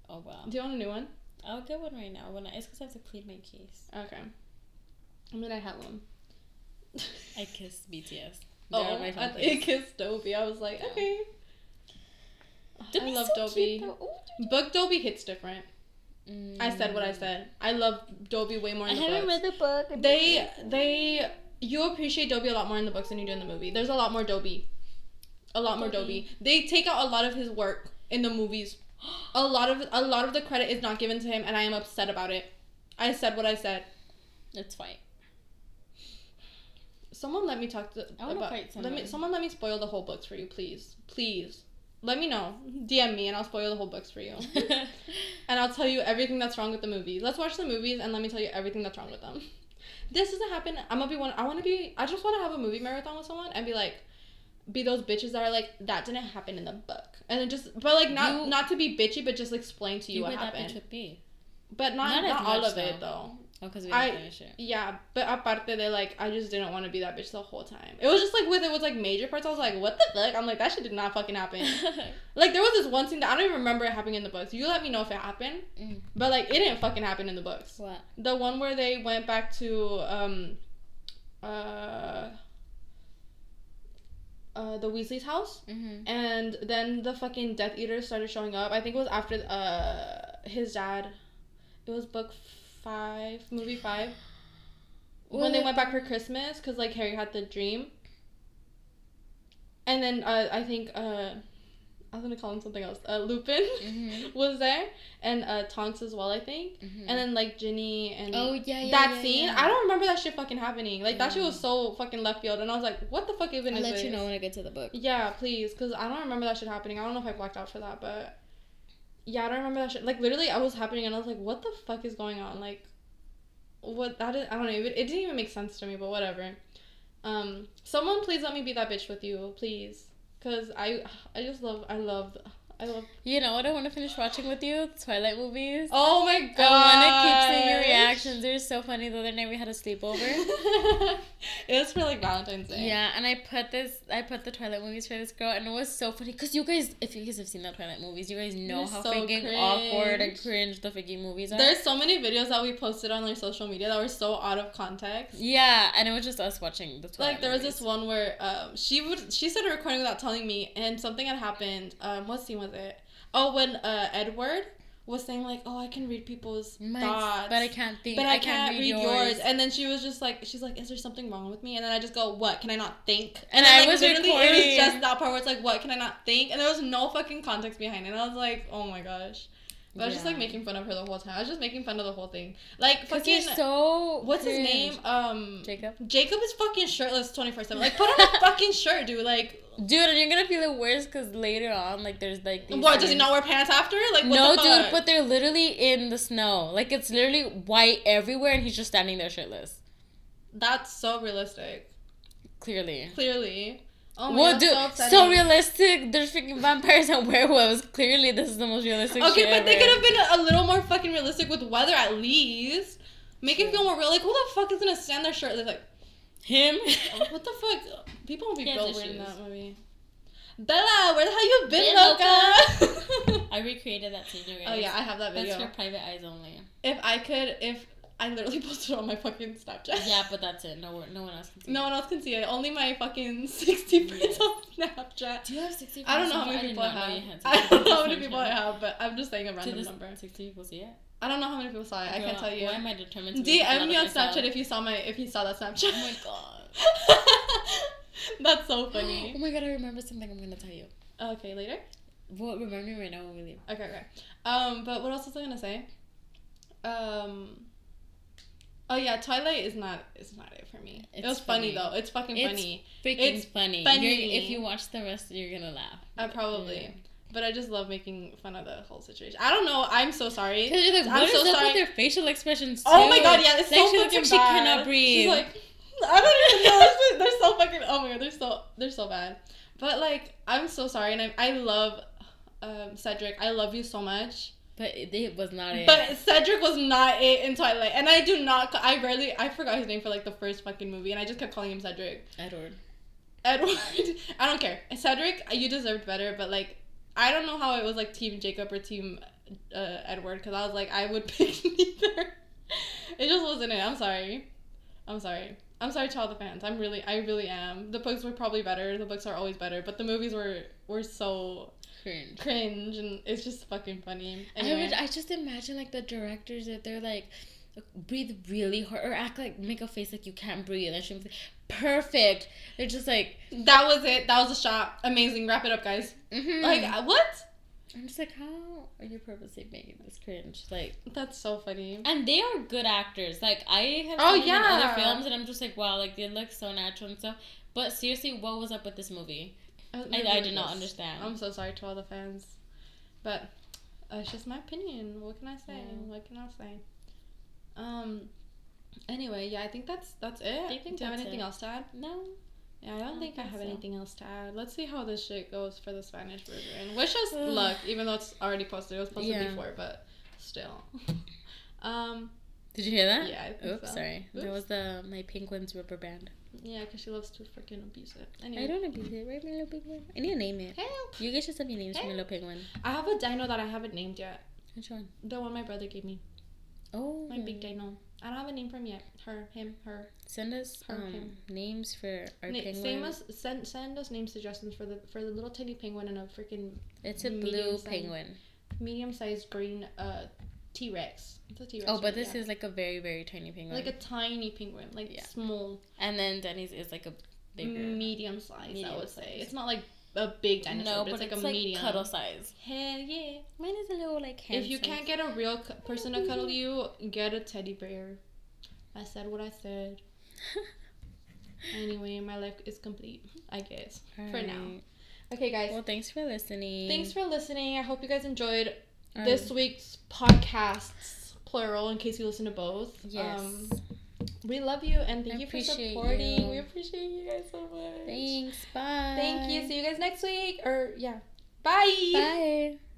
Oh wow. Do you want a new one? I'll get one right now. When I, it's because I have to clean my case. Okay. I mean, I have one. I kissed BTS. Oh, They're on my I thought case. kissed Dobby. I was like, Yeah. okay. I love so. Oh, Book Dobby hits different. I said what I Mm. said. I love Dobby way more I haven't books. read the book. I'm They they you appreciate Dobby a lot more in the books than you do in the movie. There's a lot more Dobby. A lot more. Dobby. They take out a lot of his work in the movies. <gasps> A lot of a lot of the credit is not given to him and I am upset about it. I said what I said. It's fine. Someone let me talk to I wanna about fight let me someone. someone let me spoil the whole books for you, please. Please. Let me know. DM me and I'll spoil the whole books for you. <laughs> and I'll tell you everything that's wrong with the movie. Let's watch the movies and let me tell you everything that's wrong with them. This doesn't happen. I'm gonna be one. I want to be. I just want to have a movie marathon with someone and be like, be those bitches that are like that didn't happen in the book, and then just but like not You- not to be bitchy, but just explain to you, you what were that bitch happened. with B. But not Not not, all much, of it though. Oh, because we I- didn't finish it. Yeah, but aparte de like I just didn't want to be that bitch the whole time. It was just like with it was like major parts. I was like, what the fuck? I'm like that shit did not fucking happen. <laughs> Like there was this one scene that I don't even remember it happening in the books. You let me know if it happened. Mm. But like it didn't fucking happen in the books. what? The one where they went back to um uh uh, the Weasley's house, Mm-hmm. and then the fucking Death Eaters started showing up. I think it was after uh his dad. It was book five, movie five. when they went back for Christmas, because like Harry had the dream. And then uh, I think uh, I was gonna call him something else. Uh, Lupin <laughs> Mhm. was there, and uh, Tonks as well, I think. Mhm. And then like Ginny and oh yeah, yeah that yeah, scene, yeah. I don't remember that shit fucking happening. Like that shit was so fucking left field, and I was like, what the fuck even I'll is let this? you know when I get to the book. Yeah, please, because I don't remember that shit happening. I don't know if I blacked out for that, but yeah, I don't remember that shit. Like literally, I was happening, and I was like, what the fuck is going on? Like, what that is? I don't know. It, it didn't even make sense to me, but whatever. Um, someone please let me be that bitch with you, please, because I I just love I love I love. You know what I want to finish watching with you? Twilight movies. Oh my god! I want to keep seeing your reactions. They're so funny. The other night we had a sleepover. <laughs> it was for like Valentine's Day. Yeah, and I put this, I put the Twilight movies for this girl, and it was so funny because you guys, if you guys have seen the Twilight movies, you guys know how so freaking awkward and cringe. cringe the freaking movies are. There's so many videos that we posted on like social media that were so out of context. yeah, and it was just us watching the Twilight. like there was this one where um she would she started recording without telling me and something had happened um what scene was it. Oh when uh edward was saying like oh i can read people's My- thoughts but I can't think. but I, can't, read yours. and then she was just like she's like is there something wrong with me? And then i just go what? Can i not think? And then, I like, was literally it was just that part where it's like what? Can i not think? And there was no fucking context behind it. And i was like oh my gosh but i was just like making fun of her the whole time i was just making fun of the whole thing Like fucking so. what's his name um Jacob. Jacob is fucking shirtless 24 7. Like, put on a <laughs> fucking shirt, dude. Like, Dude, and you're gonna feel it worse because later on, like, there's like these. what? Does he not wear pants after? Like, what no, the dude, but they're literally in the snow. Like it's literally white everywhere, and he's just standing there shirtless. That's so realistic. Clearly. Clearly. Oh well, dude, so, so, realistic. There's freaking vampires and werewolves. Clearly, this is the most realistic. Okay, but they could have been a, a little more fucking realistic with weather at least. Make it feel more real. Like, who the fuck is gonna stand there shirtless? Like, him. <laughs> what the fuck? People won't be built issues. that movie. Bella, where the hell you been, Been Loca? I recreated that scene. oh yeah, I have that video. that's for private eyes only. If I could, if I literally <laughs> posted it on my fucking Snapchat. Yeah, but that's it. No, one- no one else can see. No it. one else can see it. Only my fucking <laughs> 60 friends on Snapchat. Do you have sixty? I don't know how many did people I have. <laughs> I don't know how many people I have, but I'm just saying a random this number. sixty people see it? I don't know how many people saw it. I can't Girl, tell you. Why am I determined to make a DM me on? Snapchat if you saw my if you saw that Snapchat. Oh my god. That's so funny. <gasps> Oh my god! I remember something I'm gonna tell you. okay, later. Well, remember me right now when we leave. Okay, okay. Um, but what else was I gonna say? Um. Oh yeah, Twilight is not is not it for me. it It's was funny, funny. though. It's fucking It's funny. Freaking It's funny. funny. If you watch the rest, you're gonna laugh. Uh, probably. Yeah. But I just love making fun of the whole situation. I don't know. I'm so sorry. You're like, I'm so sorry. with their facial expressions? Oh my god, yeah, it's Like, so she fucking like she cannot breathe. She's like, I don't even know. They're, they're so fucking. Oh my god, they're so they're so bad. But like, I'm so sorry, and I I love um, Cedric. I love you so much. But it, it was not it. But Cedric was not it in Twilight, and I do not. I rarely. I forgot his name for like the first fucking movie, and I just kept calling him Cedric. Edward. Edward. <laughs> I don't care. Cedric, you deserved better, but like, I don't know how it was like Team Jacob or Team uh, Edward, because I was like, I would <laughs> pick neither. It just wasn't it. I'm sorry. I'm sorry. I'm sorry to all the fans. I'm really, I really am. The books were probably better. The books are always better, but the movies were were so Cringe. cringe, and it's just fucking funny. I would. I just imagine like the directors if they're like, breathe really hard or act like make a face like you can't breathe and she's like, perfect. They're just like, that was it. That was a shot. Amazing. Wrap it up, guys. mhm. Like uh, what? I'm just like, how are you purposely making this cringe? Like, That's so funny. and they are good actors. Like I have Oh, seen in yeah. other films, and I'm just like, wow, like they look so natural and stuff. But seriously, what was up with this movie? I, I did not understand. I'm so sorry to all the fans, but uh, it's just my opinion. What can I say? Yeah. What can I say? Um. Anyway, yeah, I think that's that's it. I think Do you have anything it. else to add? no. Yeah, I don't I think I have so. anything else to add. Let's see how this shit goes for the Spanish version. Wish us <sighs> luck, even though it's already posted. It was posted Yeah. before, but still. <laughs> um. Did you hear that? Yeah, I think Oops, so. sorry. That was the my penguins rubber band. Yeah, because she loves to freaking abuse it. I don't abuse it, right, my little penguin? I need to name it. help. You guys should have your names for my little penguin. I have a dino that I haven't named yet. Which one? The one my brother gave me. Oh, My big dino. I don't have a name for him yet. Her, him, her. Send us Her, um, names for our Na- penguin. same us, send send us name suggestions for the for the little tiny penguin and a freaking it's a blue penguin. medium sized green uh T Rex. It's a T Rex. Oh, but this is like a very very tiny penguin. like a tiny penguin, like Yeah. small, and then Denny's is like a bigger. medium size. I Medium would say size. it's not like a big dinosaur, no, but but it's like a medium. cuddle size. Hell yeah! Mine is a little like if you size. can't get a real cu- person to cuddle <laughs> you, get a teddy bear. I said what I said. <laughs> Anyway, my life is complete. I guess for now. Okay, guys. Well, thanks for listening. Thanks for listening. I hope you guys enjoyed Our- this week's podcasts, plural, in case you listen to both. Yes. Um, we love you and thank I you for supporting. you. We appreciate you guys so much. Thanks. Bye. Thank you. See you guys next week. Or, yeah. Bye. Bye.